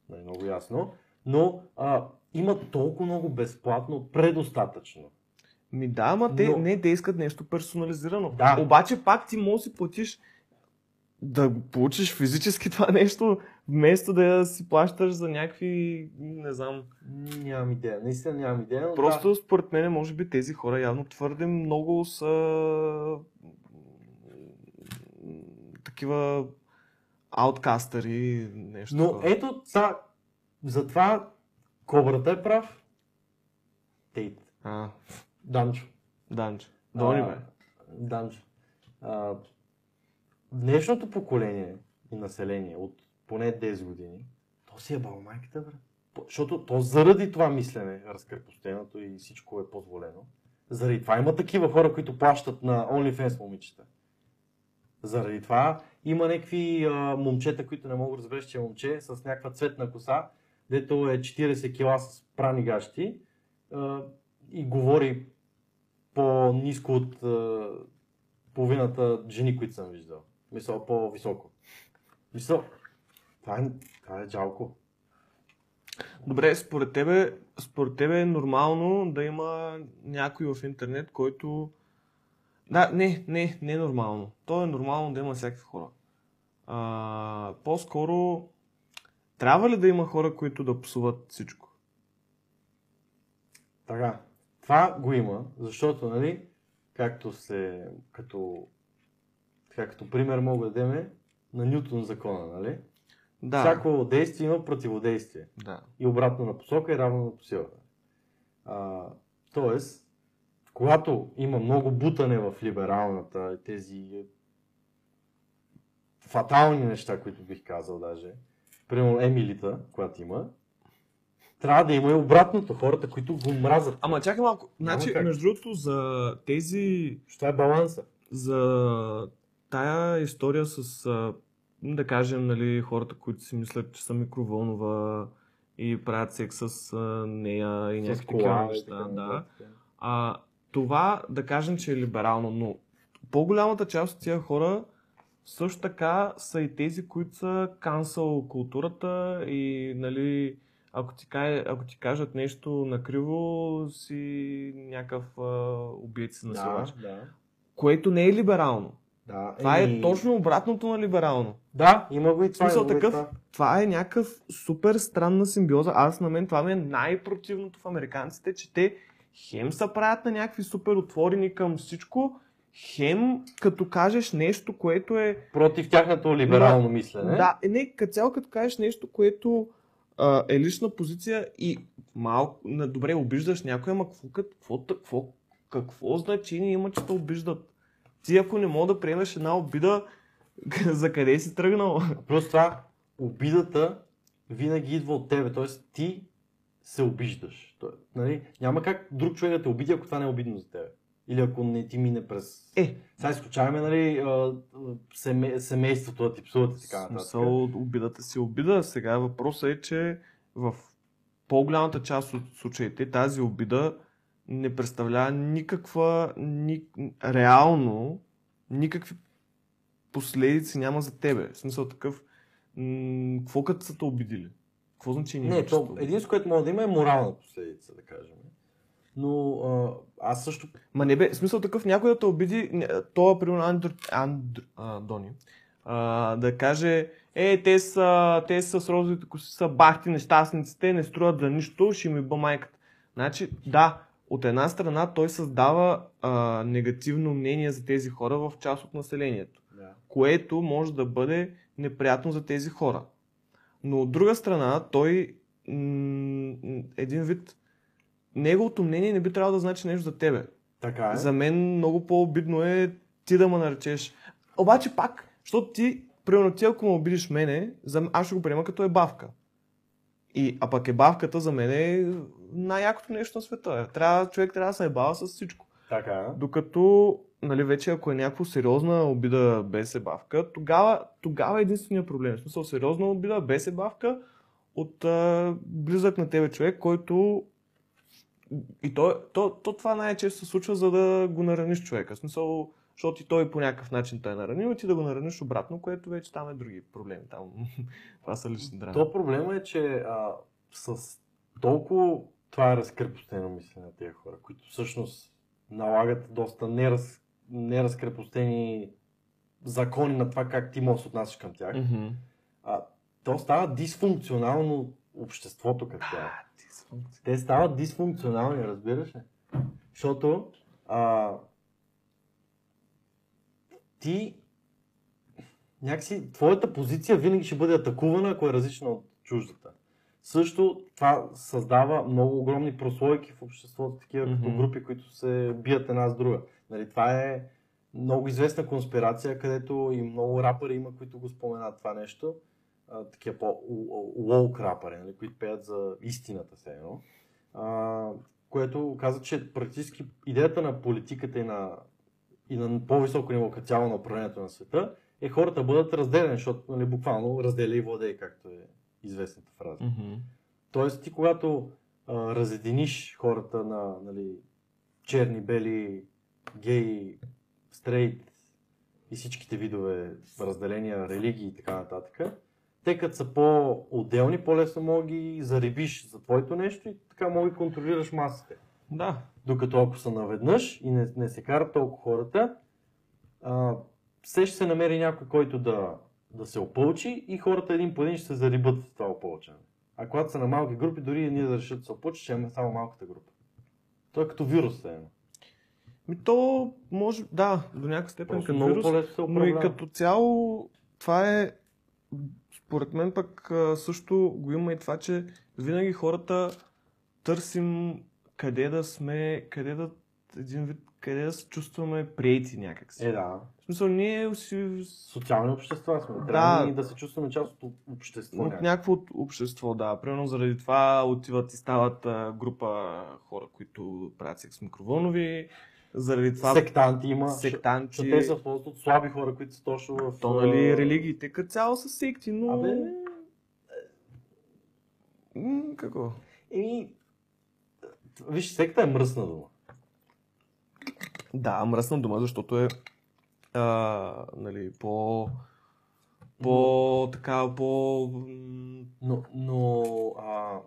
нали, много ясно, но а, има толкова много безплатно, предостатъчно.
Ми да, ама те,
Но-
не, те искат нещо персонализирано.
Да.
Обаче пак ти можеш да си платиш да получиш физически това нещо, вместо да си плащаш за някакви, не знам.
Нямам идея, наистина нямам идея, но
Просто
да,
според мен, може би тези хора явно твърде много са такива ауткастъри, нещо
но
такова.
ето, са, затова кобрата е прав. Тейт.
А,
Данчо.
Данчо. Дони, бе.
Данчо. А, днешното поколение и население от поне 10 години, то си е бал майката, брат. Защото то заради това мислене, разкрепостеното и всичко е позволено, заради това има такива хора, които плащат на OnlyFans момичета. Заради това има някакви а, момчета, които не могат да разбереш, че е момче, с някаква цветна коса, дето е 40 кила с прани гащи а, и говори по-низко от а, половината жени, които съм виждал. Мисля, по-високо. Мисля, това е, това е жалко.
Добре, според тебе, според тебе е нормално да има някой в интернет, който... Да, не, не, не е нормално. То е нормално да има всякакви хора. А, по-скоро, трябва ли да има хора, които да псуват всичко?
Така, това го има, защото, нали, както се, като, така, като пример мога да дадем на Нютон закона, нали?
Да.
Всяко действие има противодействие.
Да.
И обратно на посока и равно на. А, тоест, когато има много бутане в либералната, тези фатални неща, които бих казал даже, примерно Емилита, която има, трябва да има и обратното, хората, които го мразят.
Ама чакай малко.
Няма
Значи,
как.
между другото, за тези
Това е баланса.
за тая история с, а, да кажем, нали, хората, които си мислят, че са микровълнова и правят секс с а, нея и някакви такива неща. Да. А, това да кажем, че е либерално, но по-голямата част от тия хора също така са и тези, които са кансъл културата и нали, ако ти, ако ти кажат нещо накриво, си някакъв а, убиец и насилач.
Да, да.
Което не е либерално.
Да.
Това
Еми,
е точно обратното на либерално.
Да, има го и това.
смисъл
и
такъв-
това.
Това е някакъв супер странна симбиоза. Аз на мен това ми е най-противното в американците, че те хем са правят на някакви супер отворени към всичко, хем като кажеш нещо, което е...
Против тяхното либерално мислене.
Да, е, не, като цяло като кажеш нещо, което а, е лична позиция и малко, на, добре, обиждаш някой, ама какво, какво, какво, какво значение има, че те обиждат? Ти ако не мога да приемеш една обида, за къде си тръгнал?
Плюс това, обидата винаги идва от тебе, т.е. ти се обиждаш. Той, нали, няма как друг човек да те обиди, ако това не е обидно за тебе. Или ако не ти мине през...
Е,
Сега изключаваме нали, семе, семейството да ти псуват и така нататък.
Смисъл, обидата си обида. Сега въпросът е, че в по-голямата част от случаите тази обида не представлява никаква, ни, реално, никакви последици няма за тебе. В смисъл такъв, м- какво като са те обидили? Какво значение
Не, то, единството, което може да има е морална последица, да кажем. Но а, аз също...
Ма не бе, смисъл такъв някой да те обиди, това примерно Андр, Андр, а, Дони, а, да каже, е, те са, те са с розовите коси, са бахти нещастниците, не струват за нищо, ще ми ба майката. Значи, да, от една страна той създава а, негативно мнение за тези хора в част от населението,
Да.
което може да бъде неприятно за тези хора. Но от друга страна, той м- един вид, неговото мнение не би трябвало да значи нещо за тебе.
Така е.
За мен много по-обидно е ти да ме наречеш. Обаче пак, защото ти, примерно ти ако ме обидиш мене, аз ще го приема като е бавка. И, а пък е бавката за мен е най-якото нещо на света. Трябва, човек трябва да се ебава с всичко.
Така.
Докато, нали, вече ако е някаква сериозна обида без ебавка, тогава, тогава е единствения проблем. В смисъл, сериозна обида без ебавка от а, близък на тебе човек, който и то, то, то това най-често се случва, за да го нараниш човека. В смисъл, защото и той по някакъв начин те е наранил и ти да го нараниш обратно, което вече там е други проблеми. Там, това са лични драми.
То проблема е, че а, с толкова това е разкрепостено мислене на тези хора, които всъщност налагат доста нераз, неразкрепостени закони на това как ти можеш да се отнасяш към тях.
Мгм.
А, то става дисфункционално обществото като цяло. Те стават дисфункционални, разбираш ли? Защото а, ти някакси твоята позиция винаги ще бъде атакувана, ако е различна от чуждата. Също това създава много огромни прослойки в обществото, такива като
Мгм.
групи, които се бият една с друга. Нали, това е много известна конспирация, където и много рапъри има, които го споменат това нещо. а, такива по-лоу крапари, нали, които пеят за истината все едно. А, което казва, че практически идеята на политиката и на, и на по-високо ниво като цяло на управлението на света е хората бъдат разделени, защото нали, буквално разделя и владей, както е известната фраза.
Мгм.
Тоест ти когато а, разединиш хората на нали, черни, бели, геи, стрейт и всичките видове разделения, религии и така нататък, те като са по-отделни, по-лесно мога ги зарибиш за твоето нещо и така мога да контролираш масите.
Да.
Докато ако са наведнъж и не, не се карат толкова хората, а, все ще се намери някой, който да, да се опълчи и хората един по един ще се зарибат в това опълчане. А когато са на малки групи, дори и ние да решат да се опълчат, ще имаме само малката група. Той е като вирус, е.
Ми то може, да, до някаква степен
Просто
като вирус,
се
но и като цяло това е, според мен пък също го има и това, че винаги хората търсим къде да сме, къде да, един вид, къде да се чувстваме приети някакси.
Е, да.
В смисъл, ние си
Социални общества сме.
Да.
Трябва да, да се чувстваме част от общество.
от
някакво.
от- общество, да. Примерно заради това отиват и стават а, група хора, които правят секс микровълнови. Заради това
Сектанти има.
сектанти.
Те са полза от слаби хора, които са точно в...
То, нали, религиите като цяло са секти, но...
Абе,
какво?
еми... Виж, секта е мръсна дума.
Да, мръсна дума, защото е а, нали, по... По... така, по...
Но, но а,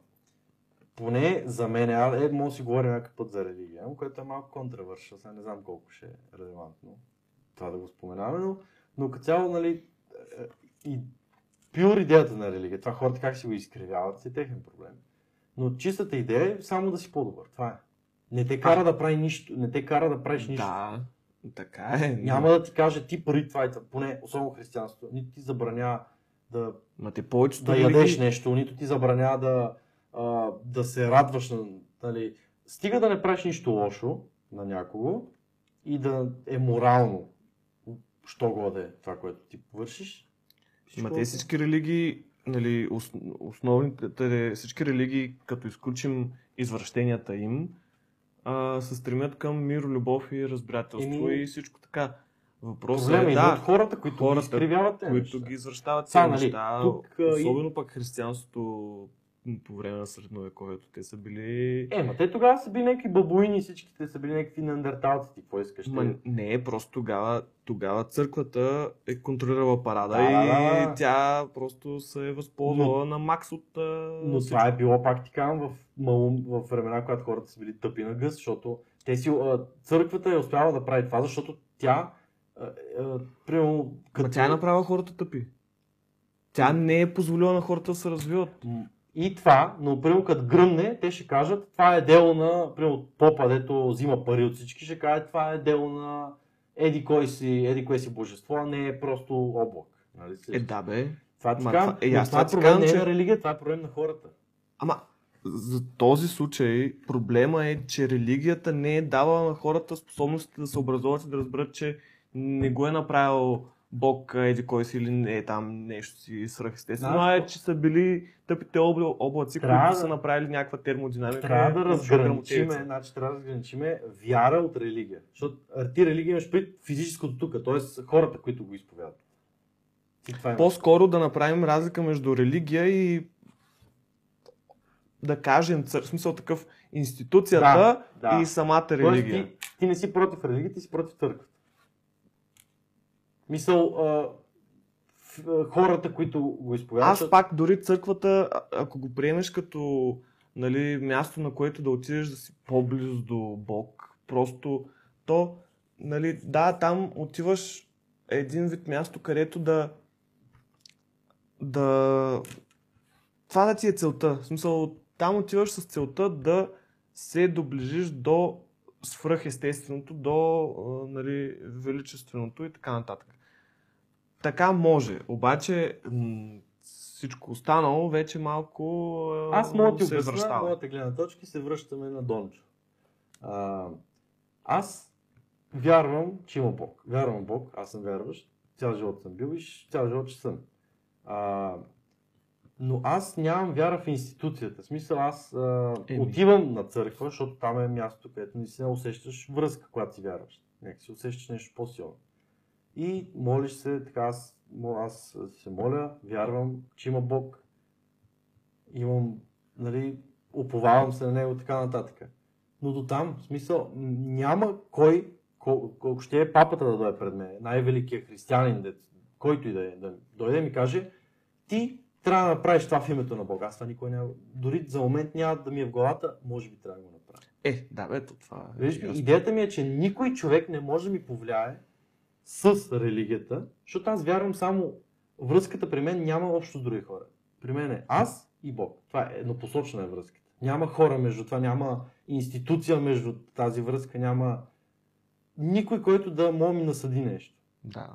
поне за мен, а, е, може да си говорим някакъв път за религия, което е малко контравършъл, сега не знам колко ще е релевантно това да го споменаваме, но, но като цяло, нали, е, и пюр идеята на религия, това хората как си го изкривяват, си е техен проблем. Но чистата идея е само да си по-добър, това е. Не те кара да прави нищо, не те кара да правиш нищо.
Да, така е.
Няма да ти каже ти пари това и това, поне особено християнството, нито ти забранява да
Ма те повечето
да ядеш
религии-
нещо, нито ти забранява да, а, да се радваш. На, нали. Стига да не правиш нищо лошо на някого и да е морално, що го да е това, което ти вършиш.
Ма те
е-
всички религии, нали, ос, основните, те- всички религии, като изключим извращенията им, а, се стремят към мир, любов и разбирателство
Еми,
и всичко така. Въпросът
Проблема
е,
е
да,
от хората, които
хората,
ги изкривяват
които
неща.
ги извращават тези
нали,
неща,
тук, а, и-
особено пък християнството по време на средновековието, те са били...
Е, ма те тогава са били някакви бабуини, всичките са били някакви неандерталци, ти какво искаш?
Ма,
Те-
не, просто тогава, тогава църквата е контролирала парада
Да,
и
да, да.
тя просто се е възползвала на макс от
Но
всичко.
това е било, пак ти казвам, в, малум, в времена, когато хората са били тъпи на гъс, защото те си, църквата е успяла да прави това, защото тя, примерно,
Ма тя е направила хората тъпи. Тя не е позволила на хората да се развиват.
И това, но примерно като гръмне, те ще кажат, това е дело на, примерно, попа, дето взима пари от всички, ще каже, това е дело на еди кой си, еди кое си божество, а не е просто облак. Нали?
Е, да бе.
това
ма това- е,
това
това ти
проблем
казвам,
не е
че-
религия, това е проблем на хората.
Ама, за този случай проблема е, че религията не е давала на хората способностите да се образуват и да разберат, че не го е направил Бог, еди кой си или не е там нещо си свръхестествено,
Знаеш
а е, че са били тъпите обла- облаци,
Трябва
които
да-
са направили някаква термодинамика.
Трябва да разграничиме, значи трябва да разграничиме вяра от религия. Защото ти религия имаш пред физическото тук, т.е. хората, които го изповядват. Е.
По-скоро да направим разлика между религия и да кажем, в смисъл такъв, институцията
Да, да.
и самата
Тоест,
религия.
ти, ти не си против религията, ти си против църквата. Мисъл, а, хората, които го изповядват.
Аз пак дори църквата, ако го приемеш като нали, място, на което да отидеш да си по-близо до Бог, просто то, нали, да, там отиваш един вид място, където да да това да ти е целта. В смисъл, там отиваш с целта да се доближиш до свръхестественото, до нали, величественото и така нататък. Така може, обаче м- всичко останало вече малко
Аз мога ти
се
обясня
връщава.
моята гледна точка се връщаме на Дончо. А, аз вярвам, че има Бог. Вярвам Бог, аз съм вярващ. Цял живот съм бил и цял живот ще съм. А, Но аз нямам вяра в институцията. В смисъл аз а,
Еми.
отивам на църква, защото там е място, където не се усещаш връзка, когато си вярваш. Нека си усещаш нещо по-силно. И молиш се, така аз, аз се моля, вярвам, че има Бог. Имам, нали, уповавам се на Него, така нататък. Но до там, в смисъл, няма кой, кол- колко ще е папата да дойде пред мен, най-великият християнин, дет- който и да е, да дойде и ми каже, ти трябва да направиш това в името на Бога. Аз това никой няма. Дори за момент няма да ми е в главата, може би трябва да го направя.
Е, да, бе, то това е.
Виж, идеята ми е, че никой човек не може да ми повлияе с религията, защото аз вярвам само връзката при мен няма общо с други хора. При мен е аз и Бог. Това е еднопосочна е връзката. Няма хора между това, няма институция между тази връзка, няма никой, който да може ми насъди нещо.
Да.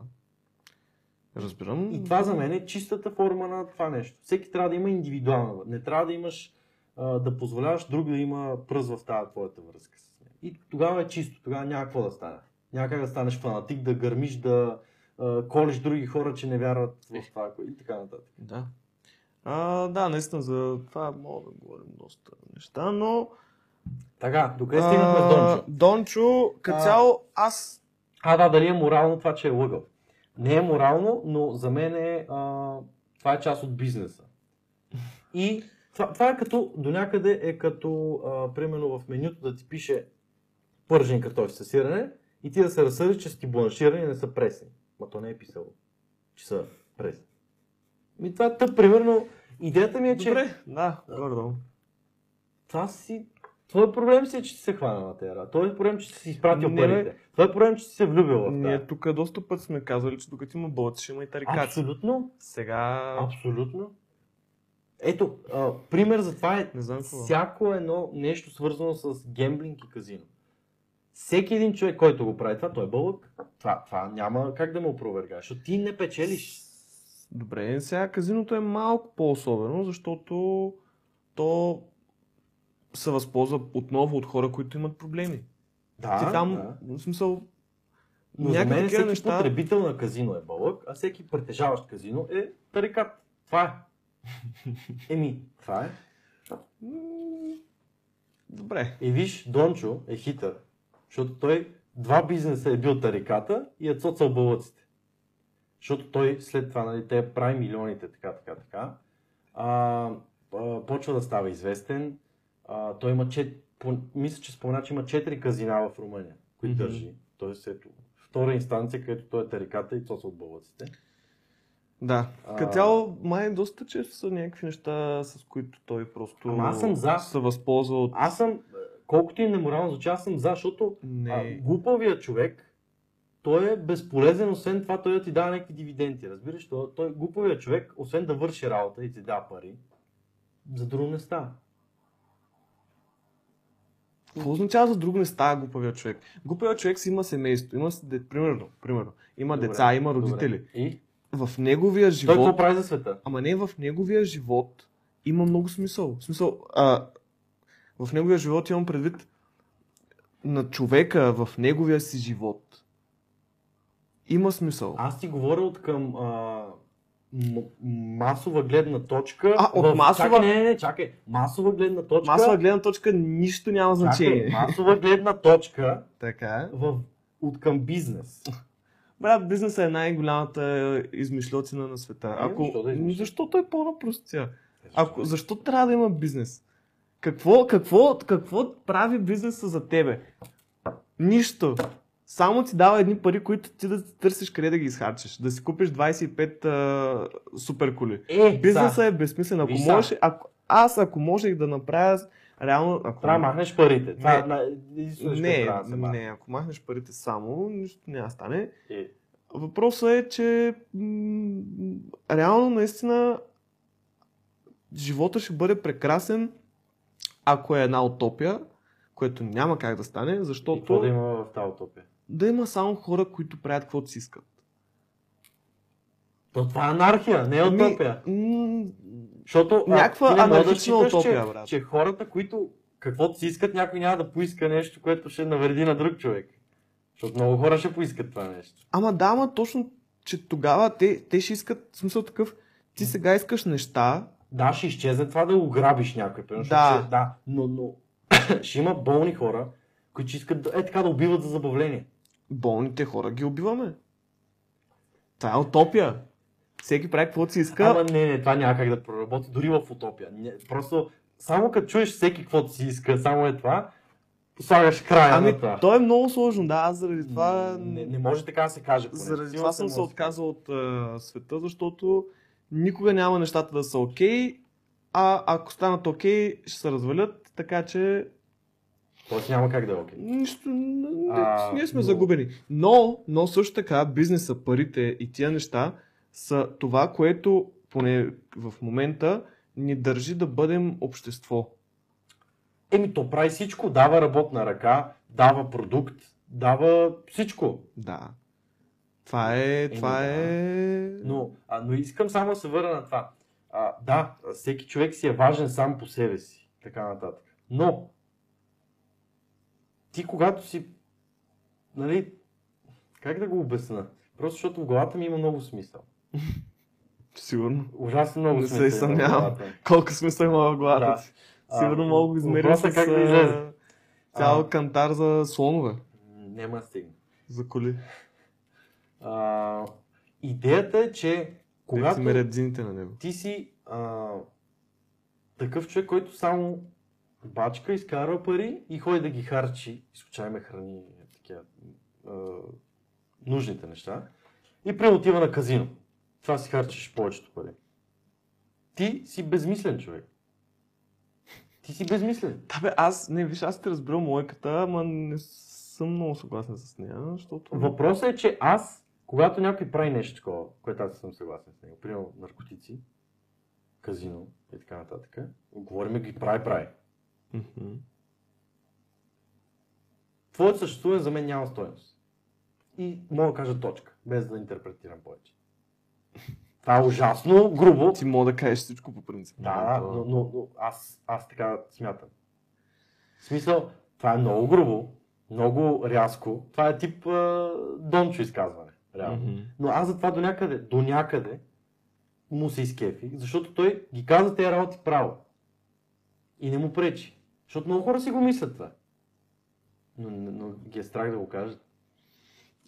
Разбирам.
И това за мен е чистата форма на това нещо. Всеки трябва да има индивидуална. Не трябва да имаш да позволяваш друг да има пръст в тази твоята връзка с нея. И тогава е чисто, тогава няма какво да стане. Няма как да станеш фанатик, да гърмиш, да а, колиш други хора, че не вярват в това и така нататък.
Да. А, да, наистина за това мога да говорим доста неща, но...
Така, докъде стигнахме с Дончо?
Дончо, като цяло, аз...
А, да, дали е морално това, че е лъгал. Не е морално, но за мен е, а, това е част от бизнеса. И това, това е като, до някъде е като, а, примерно в менюто да ти пише пържен картофи с сирене и ти да се разсъдиш, че са ти бланширани не са пресни. Ма то не е писало, че са пресни. Ми това е тъп, примерно, идеята ми е, че
Добре, да, гордо.
това си Твой проблем си е, че си се хвана на тера. Твой проблем, че си изпратил
Не,
парите. Твой проблем, че си се влюбил в
Ние
тая.
тук доста път сме казали, че докато има бълци, ще има и тарикати.
Абсолютно.
Сега...
Абсолютно. Ето, а, пример за това е
Не знам какво.
всяко едно нещо свързано с гемблинг и казино. Всеки един човек, който го прави това, той е бълък. Това, това няма как да му опровергаеш, защото ти не печелиш.
Добре, сега казиното е малко по-особено, защото то се възползва отново от хора, които имат проблеми.
Да,
Ти там,
да.
в смисъл,
Но за мен всеки
неща-
потребител на казино е бълък, а всеки притежаващ казино е тарикат. Това е. Еми, това е.
добре.
И виж, Дончо е хитър, защото той два бизнеса е бил тариката и е цоцал бълъците. Защото той след това, нали, те прави милионите, така, така, така. А, а, почва да става известен. А, той има чет... по... мисля, че спомена, че има четири казина в Румъния, които
Мгм.
държи. Тоест, ето, втора инстанция, където той е тариката и цоцал бълъците.
Да.
А-
Като цяло, май доста често са някакви неща, с които той просто
Ама аз съм за.
се възползва от...
Аз съм, колкото и неморално звучи, аз съм за, защото а,
Не.
глупавият човек, той е безполезен, освен това той да ти дава някакви дивиденти, разбираш? Той, той глупавият човек, освен да върши работа и ти дава пари, за друго не става.
Какво означава за друго не става глупавия човек? Глупавия човек си има семейство, има, примерно, примерно, има
Добре,
деца, има
добре.
родители.
И?
В неговия
Той какво
живот,
прави за света?
ама не в неговия живот, има много смисъл. Смисъл, а, в неговия живот имам предвид на човека в неговия си живот. Има смисъл.
Аз ти говоря от към а, м- масова гледна точка.
А, от масова-
Чакай, не, не, не, чакай. Масова гледна точка.
Масова гледна точка нищо няма значение.
Чакай, масова гледна точка
Така.
в, от към бизнес.
Брат, бизнесът е най-голямата измишлетина на света.
Ами,
Ако...
защо да измисли?
Защото е по-напростия. Ако... Защо трябва да има бизнес? Какво, какво, какво прави бизнеса за тебе? Нищо. Само ти дава едни пари, които ти да търсиш къде да ги изхарчиш. Да си купиш 25 а, супер коли.
Е,
Бизнесът е безсмислен. Ако
Виж
можеш, ако, аз ако можех да направя реално... Ако...
трябва да махнеш парите.
Не.
най- единственото,
Не,
трябва да
не, ако махнеш парите само, нищо няма стане.
Е,
Въпросът е, че м- реално наистина живота ще бъде прекрасен, ако е една утопия, което няма как да стане,
и
защото
да има в тази утопия?
да има само хора, които правят каквото си искат.
То това е анархия, не е
Ами,
утопия.
м,
Защото
някаква анархична
да
утопия,
че,
брат.
че хората, които каквото си искат, някой няма да поиска нещо, което ще навреди на друг човек. Защото много хора ще поискат това нещо.
Ама да, ама точно, че тогава те, те ще искат, в смисъл такъв, ти сега искаш неща,
Да, ще изчезне това да ограбиш някой. Примерно,
Да.
Ще, да, но, но ще има болни хора, които искат да, е така да убиват за забавление.
Болните хора ги убиваме. Това е утопия. Всеки прави каквото си иска.
Ама не, не, това няма как да проработи, дори в утопия. Не, просто, само като чуеш всеки каквото си иска, само е това, слагаш края
Ами,
на това.
то е много сложно, да, аз заради това...
не, не може така да се каже. поне.
Заради това съм се отказал от а, света, защото никога няма нещата да са окей, а ако станат окей, ще се развалят, така че
Тоест няма как да е окей.
нищо, н-
А,
ние сме
но-
загубени. Но, но също така бизнеса, парите и тия неща са това, което поне в момента ни държи да бъдем общество.
Еми, то прави всичко. Дава работна ръка, дава продукт, дава всичко.
Да. Това е, това
да.
е...
Но, а, но искам само да се върна на това. А, да, всеки човек си е важен сам по себе си. Така нататък. Но, ти когато си, нали, как да го обясна? Просто защото в главата ми има много смисъл.
Сигурно.
Ужасно много
Не се
смисъл. има в
съмнявам. Колко смисъл има в главата
Да.
Сигурно
А,
мога го измеря с
е как да излезе.
цял
А.
кантар за слонове,
Няма да стигна.
за коли.
А, идеята е, че
Когато... на него.
ти си а, такъв човек, който само бачка, изкарва пари и ходи да ги харчи, изключайме храни, такива, а, нужните неща, и отива на казино. Това си харчиш повечето пари. Ти си безмислен човек. Ти си безмислен.
Да бе, аз, не, виж, аз те разбирам лойката, ама не съм много съгласен с нея, защото...
Въпросът е, че аз, когато някой прави нещо такова, което аз съм съгласен с него, примерно наркотици, казино и така нататък, говориме ги прави, прави. Твоето съществуване за мен няма стоеност. И мога да кажа точка, без да интерпретирам повече. Това е ужасно, грубо.
Ти мога да кажеш всичко по принцип.
Да, но, но, но аз, аз така смятам. В смисъл, това е много грубо, много рязко. Това е тип а, дончо изказване. Реално.
Мгм.
Но аз затова до някъде, до някъде му се изкефих, защото той ги каза тези работи право. И не му пречи. Защото много хора си го мислят това. Но, но, ги е страх да го кажат.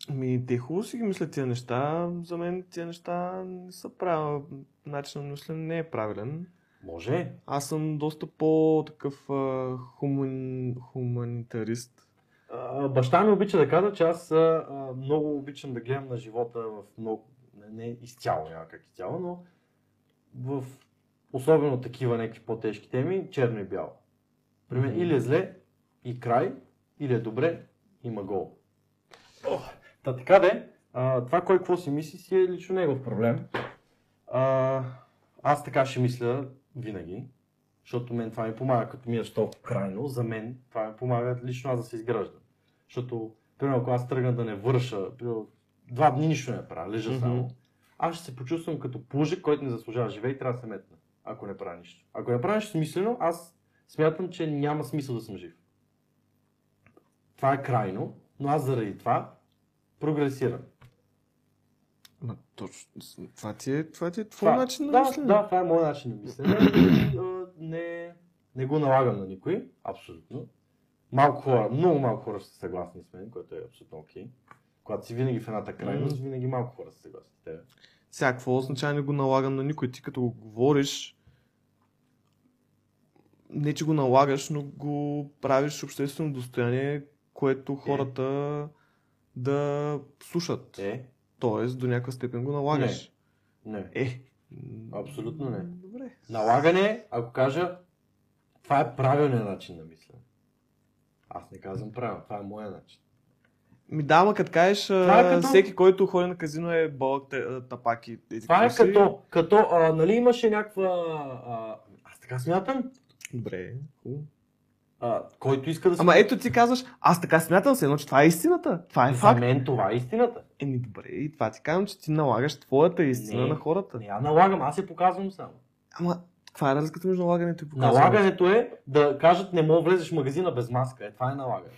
Ми, те хубаво си ги мислят тия неща. За мен тия неща не са правилни. Начин на мислене не е правилен.
Може.
Аз съм доста по-такъв а, хуман... хуманитарист.
А, баща ми обича да казва, че аз а, много обичам да гледам на живота в много, не, не изцяло, няма как изцяло, но в особено такива някакви по-тежки теми, черно и бяло. Пример,
Мгм.
или е зле и край, или е добре, има гол. Ох, Та така де, а, това кой какво си мисли си е лично негов проблем. А, аз така ще мисля винаги, защото мен това ми помага, като ми е толкова крайно, за мен това ми помага лично аз да се изграждам. Защото, примерно, ако аз тръгна да не върша, примерно, два дни нищо не правя, лежа
Мгм.
само, аз ще се почувствам като пужик, който не заслужава живее и трябва да се метна, ако не правя нищо. Ако не правя нищо смислено, аз смятам, че няма смисъл да съм жив. Това е крайно, но аз заради това прогресирам.
Ма, точно. Това ти е, това ти е твой начин на
да,
мислене.
Да, това е моят начин на мислене. Не, не го налагам на никой, абсолютно. Малко хора, много малко хора ще са съгласни с мен, което е абсолютно окей. Когато си винаги в едната крайност, винаги малко хора са съгласни с теб.
Сега, какво означава не го налагам на никой? Ти като го говориш, не че го налагаш, но го правиш обществено достояние, което хората да слушат.
Е,
Тоест, до някаква степен го налагаш.
не.
Е.
Абсолютно не.
Добре.
Налагане, ако кажа, това е правилният начин на мислене. Аз не казвам правилно, това е моя начин.
Ми да, ама като кажеш,
Това е като-
всеки, който ходи на казино е бълък те- а, тапак и еди
Това е като, като а, нали имаше някаква... А, аз така смятам,
Добре. хубаво.
а, който иска да се...
Ама ето ти казваш, аз така смятам се, едно, че това е истината. Това е
За
факт.
мен това е истината.
Еми добре, и това ти казвам, че ти налагаш твоята истина
Не.
на хората.
Не я налагам, аз я показвам само.
Ама, каква е разликата между налагането и показването?
Налагането е да кажат не мога влезеш в магазина без маска. Е, това е налагане.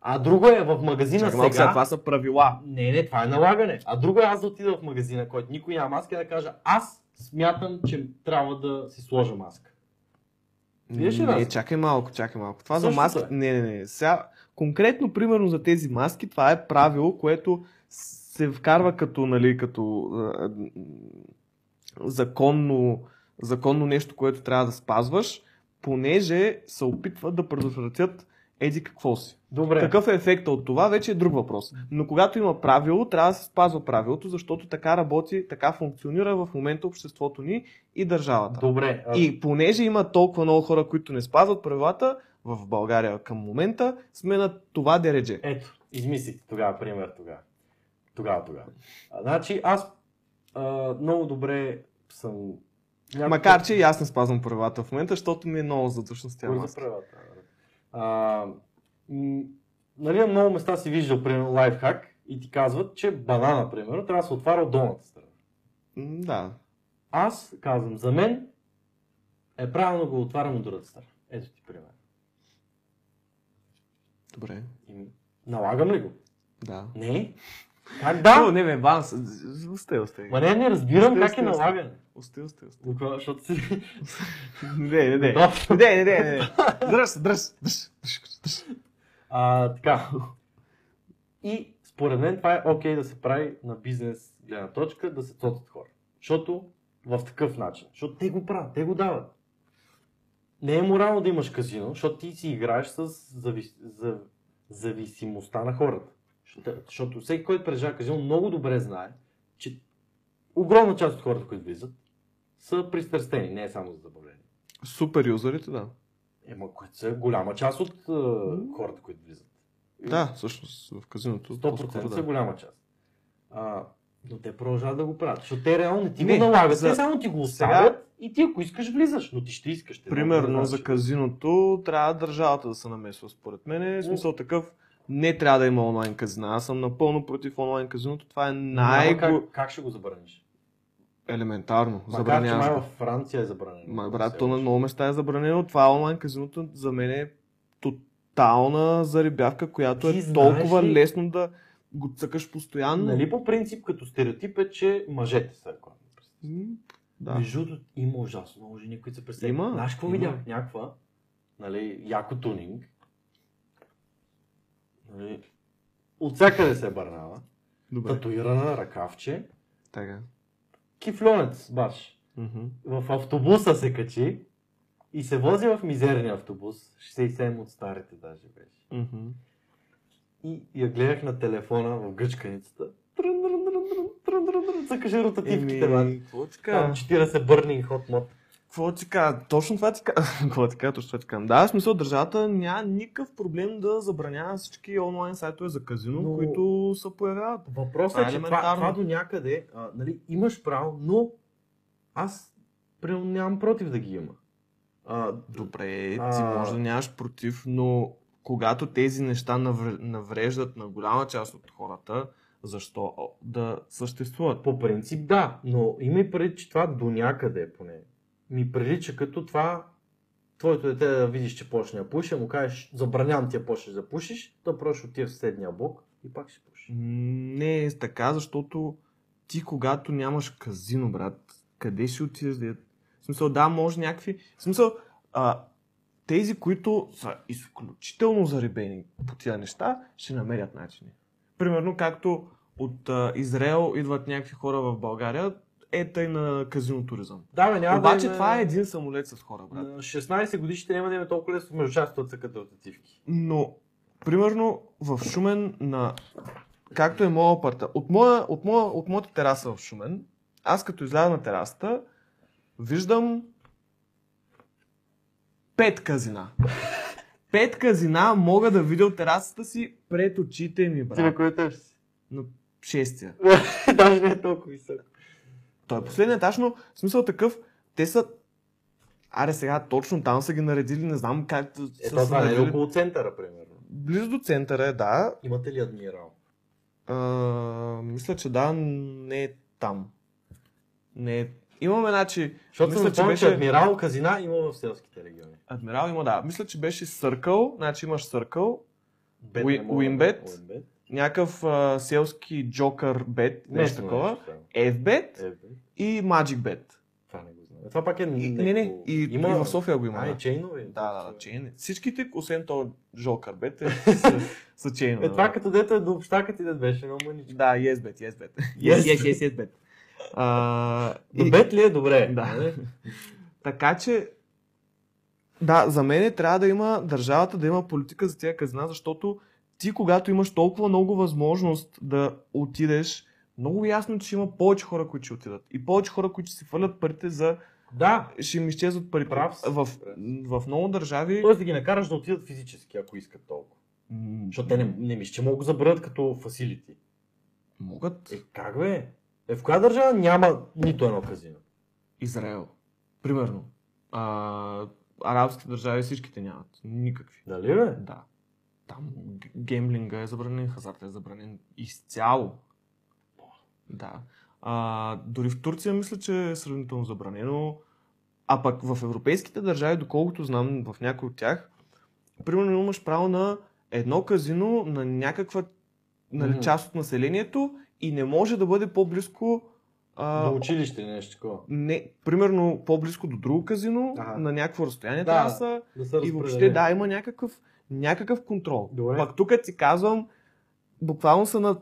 А друго е в магазина
Чакай
сега...
сега, това са правила.
Не, не, това е налагане. А друго е аз да отида в магазина, който никой няма маска и да кажа аз смятам, че трябва да си сложа маска. Виж
Не,
разлика?
чакай малко, чакай малко. Това за
Същото
маски.
е.
Не, не, не. Сега, конкретно, примерно за тези маски, това е правило, което се вкарва като, нали, като законно, законно нещо, което трябва да спазваш, понеже се опитват да предотвратят еди какво си.
Добре.
Какъв е ефектът от това, вече е друг въпрос. Но когато има правило, трябва да се спазва правилото, защото така работи, така функционира в момента обществото ни и държавата.
Добре. а-
И понеже има толкова много хора, които не спазват правилата, в България към момента сме на това дередже.
Ето, измислих тогава пример тогава. Тогава, тогава. Значи аз а, много добре съм... някакъв-
Макар, че и аз не спазвам правилата в момента, защото ми е много задушно с тя
Кой за
маска.
правилата? А, м, нали на много места си виждал, примерно, лайфхак и ти казват, че банана, примерно, трябва да се отваря от долната страна.
Да.
Аз казвам, за мен е правилно го отварям от другата страна. Ето ти пример.
Добре.
И налагам ли го?
Да.
Не. Как
О,
да?
не, бе, Ванс, остай, остай.
Ма не, не разбирам
Сте,
как
сте,
е налагане.
Остай, остай, остай.
Какво, Защото си...
Не, не, не. Не, не, не, не. Дръж, се, дръж, дръж, дръж.
А, така. И според мен това е окей да се прави на бизнес гледна точка, да се цоцат хора. Защото в такъв начин. Защото те го правят, те го дават. Не е морално да имаш казино, защото ти си играеш с завис... за... зависимостта на хората. Защото, защото всеки, който прежа казино, много добре знае, че огромна част от хората, които влизат, са пристрастени, не е само за забавление.
Супер юзерите, да.
Ема, които са голяма част от а, хората, които влизат.
Да, всъщност в казиното.
100%
по-скоро
са
да.
голяма част. А, но те продължават да го правят. Защото те реално не ти
Не,
го налагат.
за-
Те само ти го
Сега-
оставят и ти ако искаш влизаш. Но ти ще искаш. Те
Примерно
много
за казиното трябва държавата да се намесва според мен. В смисъл такъв не трябва да има онлайн казина. Аз съм напълно против онлайн казиното. Това е най
как, как ще го забраниш?
елементарно.
Макар, че
Забраняваш
май
го.
във Франция е забранено.
Ма, брат, то на много места е забранено. Това онлайн казиното за мен е тотална заребявка, която
Ти
е толкова
ли-
лесно да го цъкаш постоянно.
Нали по принцип като стереотип е, че мъжете са рекламни.
Да.
Между другото, има ужасно много жени, които се представят.
Има,
Знаеш какво видях? Някаква, нали, яко тунинг. Нали, от всякъде се е бърнала.
Добре.
Татуирана ръкавче.
Така.
Кифлонец, баш.
Мгм.
В автобуса се качи и се вози в мизерния автобус. 67 от старите даже беше.
Мгм.
И я гледах на телефона в гъчканицата. Трън, трън, трън, трън, трън, трън, трън. Цъкаше ротативките, бе.
Еми, какво ти кажа?
Там 40 бърнинг хот мод.
Какво ти кажа? Точно това ти кажа. Какво ти кажа? Точно това ти кажа. Да, в смисъл държавата няма никакъв проблем да забранява всички онлайн сайтове за казино,
Но-
които се появяват.
Въпросът е,
е
че това, това до някъде, а, нали, имаш право, но аз примерно нямам против да ги има. А,
Добре, ти
А.
може да нямаш против, но когато тези неща навр- навреждат на голяма част от хората, защо да съществуват?
по принцип да, но има и преди, че това до някъде поне ми прилича като това твоето дете да видиш, че почне да пуши, му кажеш, забранявам ти да почнеш да пушиш, то просто отива в съседния блок и пак ще пуши.
Не е така, защото ти когато нямаш казино, брат, къде ще отидеш да смисъл, да, може някакви... В смисъл, а, тези, които са изключително заребени по тия неща, ще намерят начини. Примерно, както от а, Израел идват някакви хора в България, е тъй на казино туризъм.
Да, бе, няма
Обаче
да има...
това е един самолет с хора, брат.
На 16 годишните няма да има толкова лесно между част от цъката ротативки.
Но, примерно, в Шумен на... Както е моя апарта... От, моя, от, моя, от моята тераса в Шумен, аз като изляза на терасата, виждам пет казина. Пет казина мога да видя от терасата си пред очите ми,
Ти на
брат.
кой етаж си?
На шестия.
Даже не е толкова висок.
Той е последният етаж, но в смисъл такъв, те са... Аре сега, точно там са ги наредили, не знам как
Ето
се
това не е
наредили.
около центъра, примерно.
Близо до центъра е, да.
Имате ли адмирал?
А, мисля, че да, не е там. Не е... Имаме, значи,
Защото
мисля, че беше...
адмирал казина има в селските региони.
Адмирал има, да. Мисля, че беше Circle, значи имаш
да-
Уинбет? Някакъв а, селски Joker Bet, нещо такова,
нещо там.
FBet
Е, бе.
и Magic Bet.
Това пак е...
И, не, не, и, и в София го има.
А, и чейнове.
Да, да, да, чейни. Всичките, освен то Жол Карбет, са, са чейнове.
Е, това като дете е до общака ти да беше, много мъничко.
Да, yes bet, yes bet.
Yes.
Yes, yes, yes, bet. А, и-
бет ли е добре?
Да.
нали?
Така че, да, за мен трябва да има държавата да има политика за тия казина, защото ти, когато имаш толкова много възможност да отидеш, много ясно, че има повече хора, които ще отидат. И повече хора, които ще си фърлят парите за...
Да.
ще им изчезват парите.
Прав.
В, в много държави...
Тоест да ги накараш да отидат физически, ако искат толкова.
м,
Защото те не, не мисля, че могат да забранят като фасилити.
Могат.
Е, как бе? Е, в коя държава няма нито едно казино?
Израел. Примерно. А, арабските държави всичките нямат. Никакви.
Дали бе?
Да. Там гемблинга е забранен, хазарта е забранен изцяло. Да. А, дори в Турция мисля, че е сравнително забранено. А пък в европейските държави, доколкото знам в някои от тях, примерно имаш право на едно казино на някаква нали, част от населението и не може да бъде по-близко а,
До училище или нещо такова.
не, примерно по-близко до друго казино,
Ага.
на някакво разстояние
Да,
трябва да са.
Да
И въобще, да, има някакъв, някакъв контрол.
Добре.
Пак тук ти казвам, буквално са на...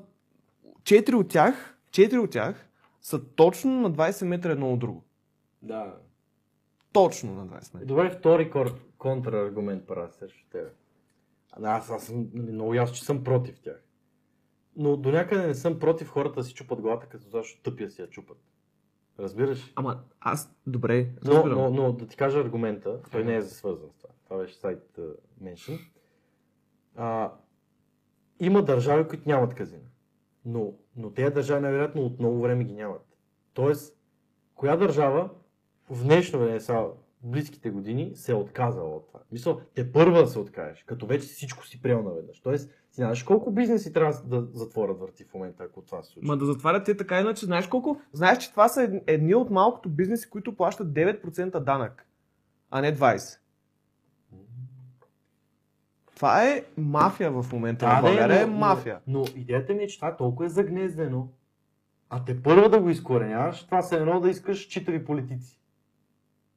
Четири от тях, четири от тях са точно на 20 метра едно от друго.
Да.
Точно на 20 метра.
Добре, втори кор- контраргумент правя срещу тебе. Аз, аз съм нали, много ясно, че съм против тях. Но до някъде не съм против хората да си чупат главата, като защо тъпия си я чупат. Разбираш?
Ама аз, добре,
Но,
разбирам.
но, но да ти кажа аргумента, той не е свързан с това. Това беше сайт uh, mention. А, има държави, които нямат казина. Но, но тези държави най-вероятно от много време ги нямат. Тоест, коя държава в днешно време, сега, близките години, се е отказала от това? Мисля, те първа да се откажеш, като вече всичко си приел наведнъж. Тоест, ти знаеш колко бизнеси трябва да затворят върти в момента, ако това се случи.
Ма да затварят те така иначе, знаеш колко? Знаеш, че това са ед- едни от малкото бизнеси, които плащат 9% данък, а не 20%. Това е мафия в момента. в
Да,
България е
но,
мафия.
Но, но идеята ми е, че това толкова е загнездено, а те първа да го изкореняваш, това се едно да искаш читави политици.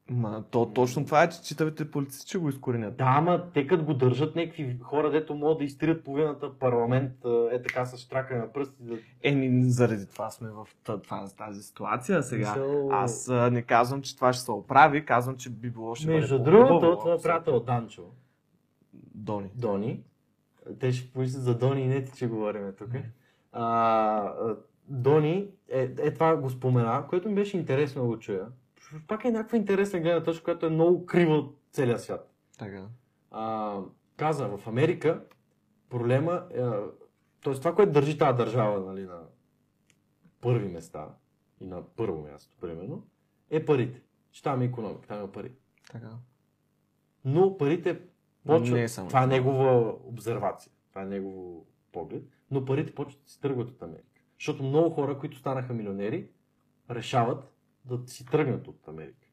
Ма, то точно това е, че читавите полици ще го изкоренят.
Да, ама те като го държат някакви хора, дето могат да изтрият половината парламент, а, е така с штрака на пръсти. Да...
Еми, заради това сме в това, тази ситуация сега.
Мисъл-
Аз не казвам, че това ще се оправи, казвам, че би било ще
Между другото,
ако се-
приятел Данчо,
Дони.
Дони, те ще помислят за Дони и не ти, че говорим тук. А, а, Дони, е, е, това го спомена, което ми беше интересно да го чуя. Пак е някаква интересна гледна точка, която е много крива от целия свят.
Така.
а, каза, в Америка проблема, е, т.е. това, което държи тази държава нали, на първи места и на първо място, примерно, е парите. Че там е економика, там има пари.
така.
Но парите почват,
Не е само
това е негова обсервация, това е негово поглед, но парите почват да си тръгват от Америка. Защото много хора, които станаха милионери, решават да си тръгнат от Америка.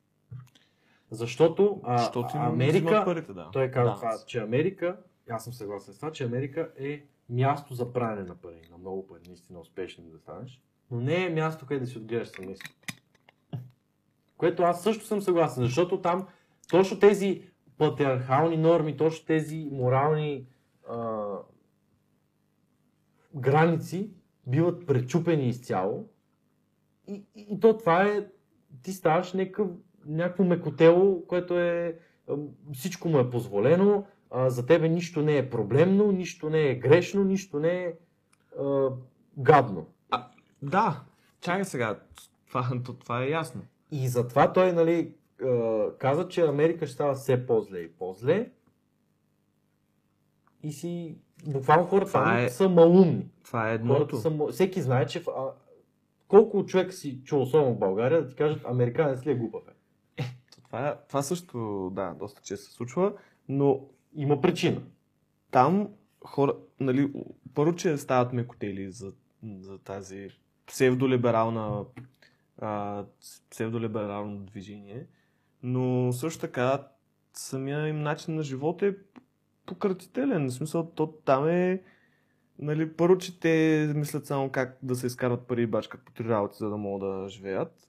Защото, а,
Защото
Америка,
парите, да.
той каза
Да.
това, че Америка, аз съм съгласен с това, че Америка е място за пране на пари, на много пари, наистина успешни да станеш, но не е място, където да си отгледаш семейство. Което аз също съм съгласен, защото там точно тези патриархални норми, точно тези морални а, граници биват пречупени изцяло. И, и, и то това е, ти ставаш някакъв, някакво мекотело, което е, а, всичко му е позволено, а, за тебе нищо не е проблемно, нищо не е грешно, нищо не е а, гадно.
Да, чакай сега. Това, то, това е ясно.
И затова той нали, а, каза, че Америка ще става все по-зле и по-зле. И си, буквално хората
Това е-
са малумни.
Това е едното.
са, всеки знае, че а, колко човек си чул, особено в България, да ти кажат, американец ли е глупав е.
Това, това също, да, доста често се случва, но
Има причина.
там хора, нали, първо, че стават мекотели за, за тази псевдолиберална а, псевдолиберално движение, но също така самия им начин на живот е пократителен. В смисъл, то там е нали, първо, че те мислят само как да се изкарват пари и бачкат по три работи, за да могат да живеят.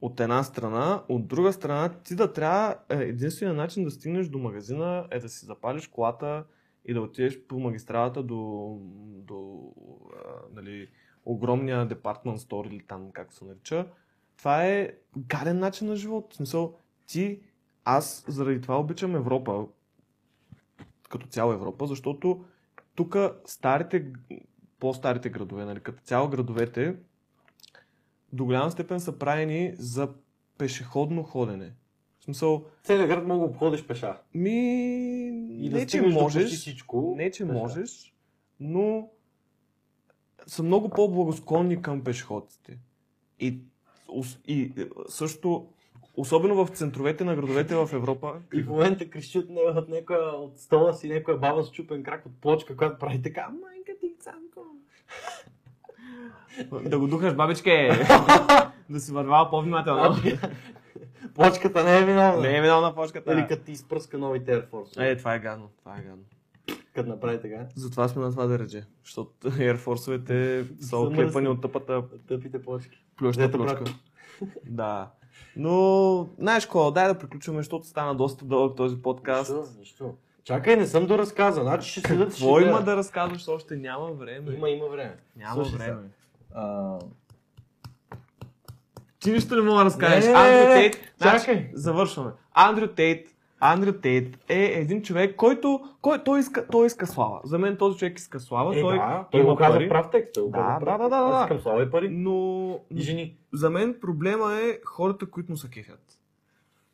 от една страна, от друга страна ти да трябва, е, единственият начин да стигнеш до магазина е да си запалиш колата и да отидеш по магистралата до, до а, нали, огромния департмент стор или там как се нарича. Това е гаден начин на живот. В смисъл, ти, аз заради това обичам Европа, като цяло Европа, защото тук старите, по-старите градове, нали, като цяло градовете, до голяма степен са правени за пешеходно ходене. В смисъл,
Целият град мога да обходиш пеша.
ми...
И да
не, че
до почти
можеш,
всичко.
не, че
пеша.
можеш, но са много по-благосклонни към пешеходците. И, и е, също, особено в центровете на градовете в Европа,
И в момента крещи от, не- от някоя от стола си някоя баба с чупен крак от плочка, която прави така, майка ти, цанко.
да го духаш, бабичке, да си вървава по-внимателно.
Плочката не е виновна.
Не е виновна почката.
Или като ти изпръска новите Air Force.
Е, това е гадно, това е гадно.
Като направи така.
Затова сме на това дередже, защото Air Force-овете са оклепани от тъпата
Тъпите плочки.
плюща
брат.
Да. Но, знаеш какво, дай да приключваме, защото стана доста дълъг този подкаст.
Нищо, нищо. Чакай, не съм доразказан. Значи ще седат ще
Какво има да разказваш, още няма време.
Има, има време.
Няма
Слушай
време.
А,
Ти нищо не мога да разкажеш.
Не, не, не,
Андрю Тейт, значи, завършваме. Андрю Тейт, Андрю Тейт е един човек, който, кой, той, иска, той иска слава. За мен този човек иска слава.
Е,
той,
да, той
има
го каза в прав текст. той го
Да,
каза
да,
прав
да, да, да.
Аз искам слава и пари.
Но
И жени.
за мен проблема е хората, които му се кефят.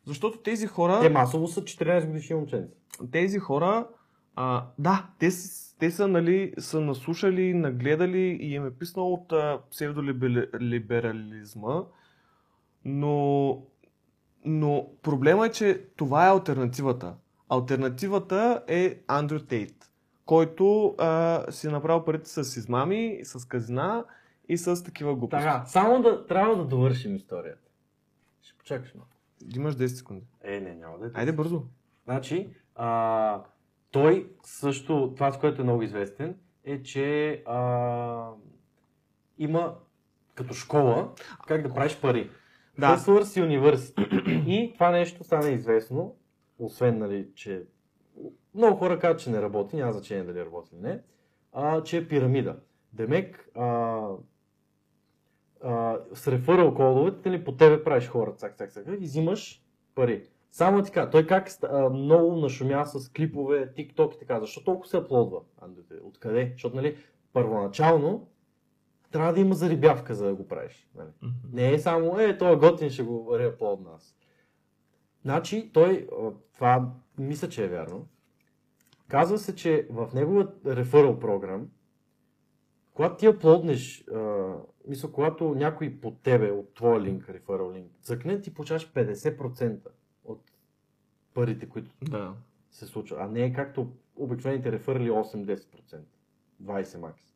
Защото тези хора...
Те масово са 14 годишни момченци.
тези хора, а, да, те, те са, нали, са наслушали, нагледали и им е писнал от псевдолиберализма, но, но проблема е, че това е альтернативата. Альтернативата е Андрю Тейт, който а, си е направил парите с измами, с казина и с такива глупости.
Така, само да трябва да довършим историята. Ще почакаш малко.
Имаш 10 секунди.
Е, не, няма да е.
Айде бързо.
Значи, а, той също, това с което е много известен, е, че а, има като школа как да правиш пари.
Да.
Hustlers University. И това нещо стана известно, освен, нали, че много хора казват, че не работи, няма значение дали работи или не, а, че е пирамида. Демек, а, а, с рефърал кодовете, нали, по тебе правиш хора, цак, цак, цак, и взимаш пари. Само така, той как а, много нашумя с клипове, TikTok и така, защо толкова се аплодва? Откъде? Защото, нали, първоначално трябва да има зарибявка, за да го правиш. Нали? Не е само, е, той е готин, ще го реаплод нас. Значи, той, това мисля, че е вярно. Казва се, че в неговият реферал програм, когато ти аплоднеш, а, мисля, когато някой под тебе, от твоя линк, реферал линк, цъкне, ти получаваш 50% от парите, които
Да.
се случва, а не е както обикновените реферали 8-10%, 20 макс.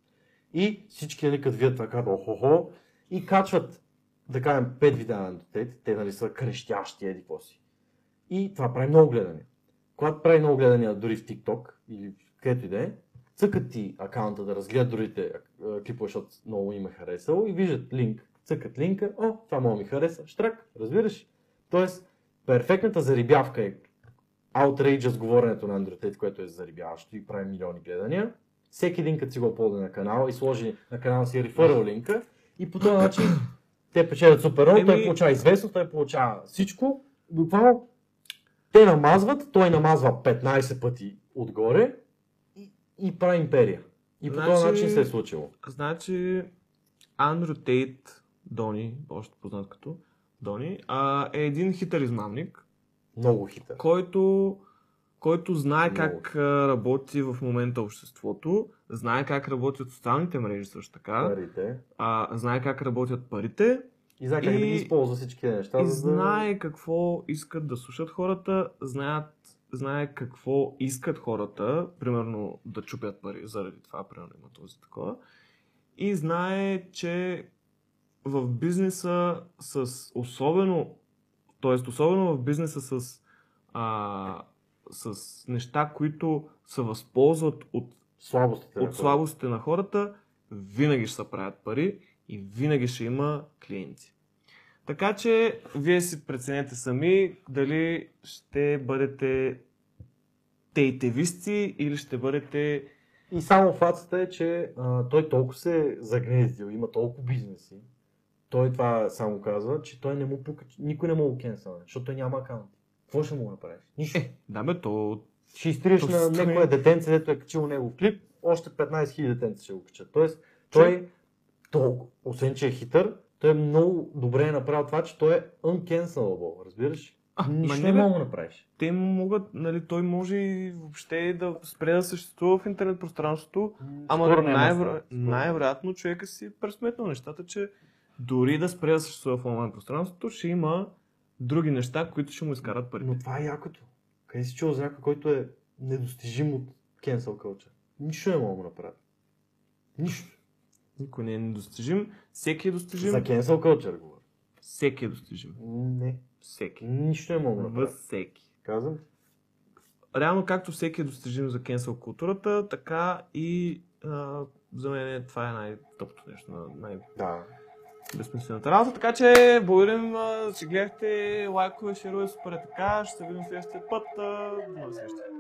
И всички, нали, като видят това, казват, охо-хо, и качват, да кажем, 5 видеа на антитет, те нали са крещящи, еди си. И това прави много гледания. Когато прави много гледания дори в TikTok или където и да е, цъкат ти акаунта да разгледат другите клипове, защото много им е харесало и виждат линк, цъкат линка, о, това много ми хареса, штрак, разбираш? Тоест, перфектната зарибявка е outrageous говоренето на Тейт, което е зарибяващо и прави милиони гледания. Всеки един като си го аплоди на канала и сложи на канала си реферал линка и по този начин те печелят супер много, той получава известност, той получава всичко. Буквално те намазват, той намазва 15 пъти отгоре и, и прави империя. И по
Значи-
този начин се е случило.
Значи, Андрю Тейт, Дони, още познат като Дони, а, е един хитър измамник,
Много хитър.
който, който знае
Много.
как работи в момента обществото, знае как работят социалните мрежи също така,
Парите.
а, знае как работят парите
И знае как да ги
И-
използва всички неща.
и
за
знае какво искат да слушат хората, знаят, знае какво искат хората, примерно да чупят пари, заради това, примерно има този такова. И знае, че в бизнеса с особено, т.е. особено в бизнеса с, а, с неща, които се възползват от,
Слабостите.
от слабостите на хората, винаги ще се правят пари и винаги ще има клиенти. Така че, вие си преценете сами дали ще бъдете тейтевисти или ще бъдете
И само фацата е, че а, той толкова се е загнездил, има толкова бизнеси. Той това само казва, че той не му пука, никой не му го кенсъл, защото той няма акаунт. Какво ще му направиш? Нищо.
Е, да бе, то...
Ще изтриеш
то
на някое детенце, дето е качил него клип, още 15 000 детенца ще го качат. Тоест, той, толкова, освен че е хитър, той е много добре е направил това, че той е uncancelable, разбираш?
А,
Нищо
не,
мога да направиш.
Те могат, нали, той може и въобще да спре да съществува в интернет пространството, ама
да. Скоро.
най-вероятно човека си пресметнал нещата, че дори да спре да съществува в онлайн пространството, ще има други неща, които ще му изкарат парите.
Но това е якото. Къде си чул за някой, който е недостижим от cancel culture? Нищо не мога да направи. Нищо.
Никой не е недостижим, всеки е достижим,
За cancel culture говоря.
всеки е достижим.
Не.
Всеки.
Нищо не мога да направя.
Всеки.
Казвам.
Реално, както всеки е достижим за cancel културата, така и а, за мен това е най-топото нещо, на- най-
Да.
Безсмислената работа. Така че, благодарим, че гледахте, лайкове, шерове, супер е така. Ще се видим следващия път. До срещи.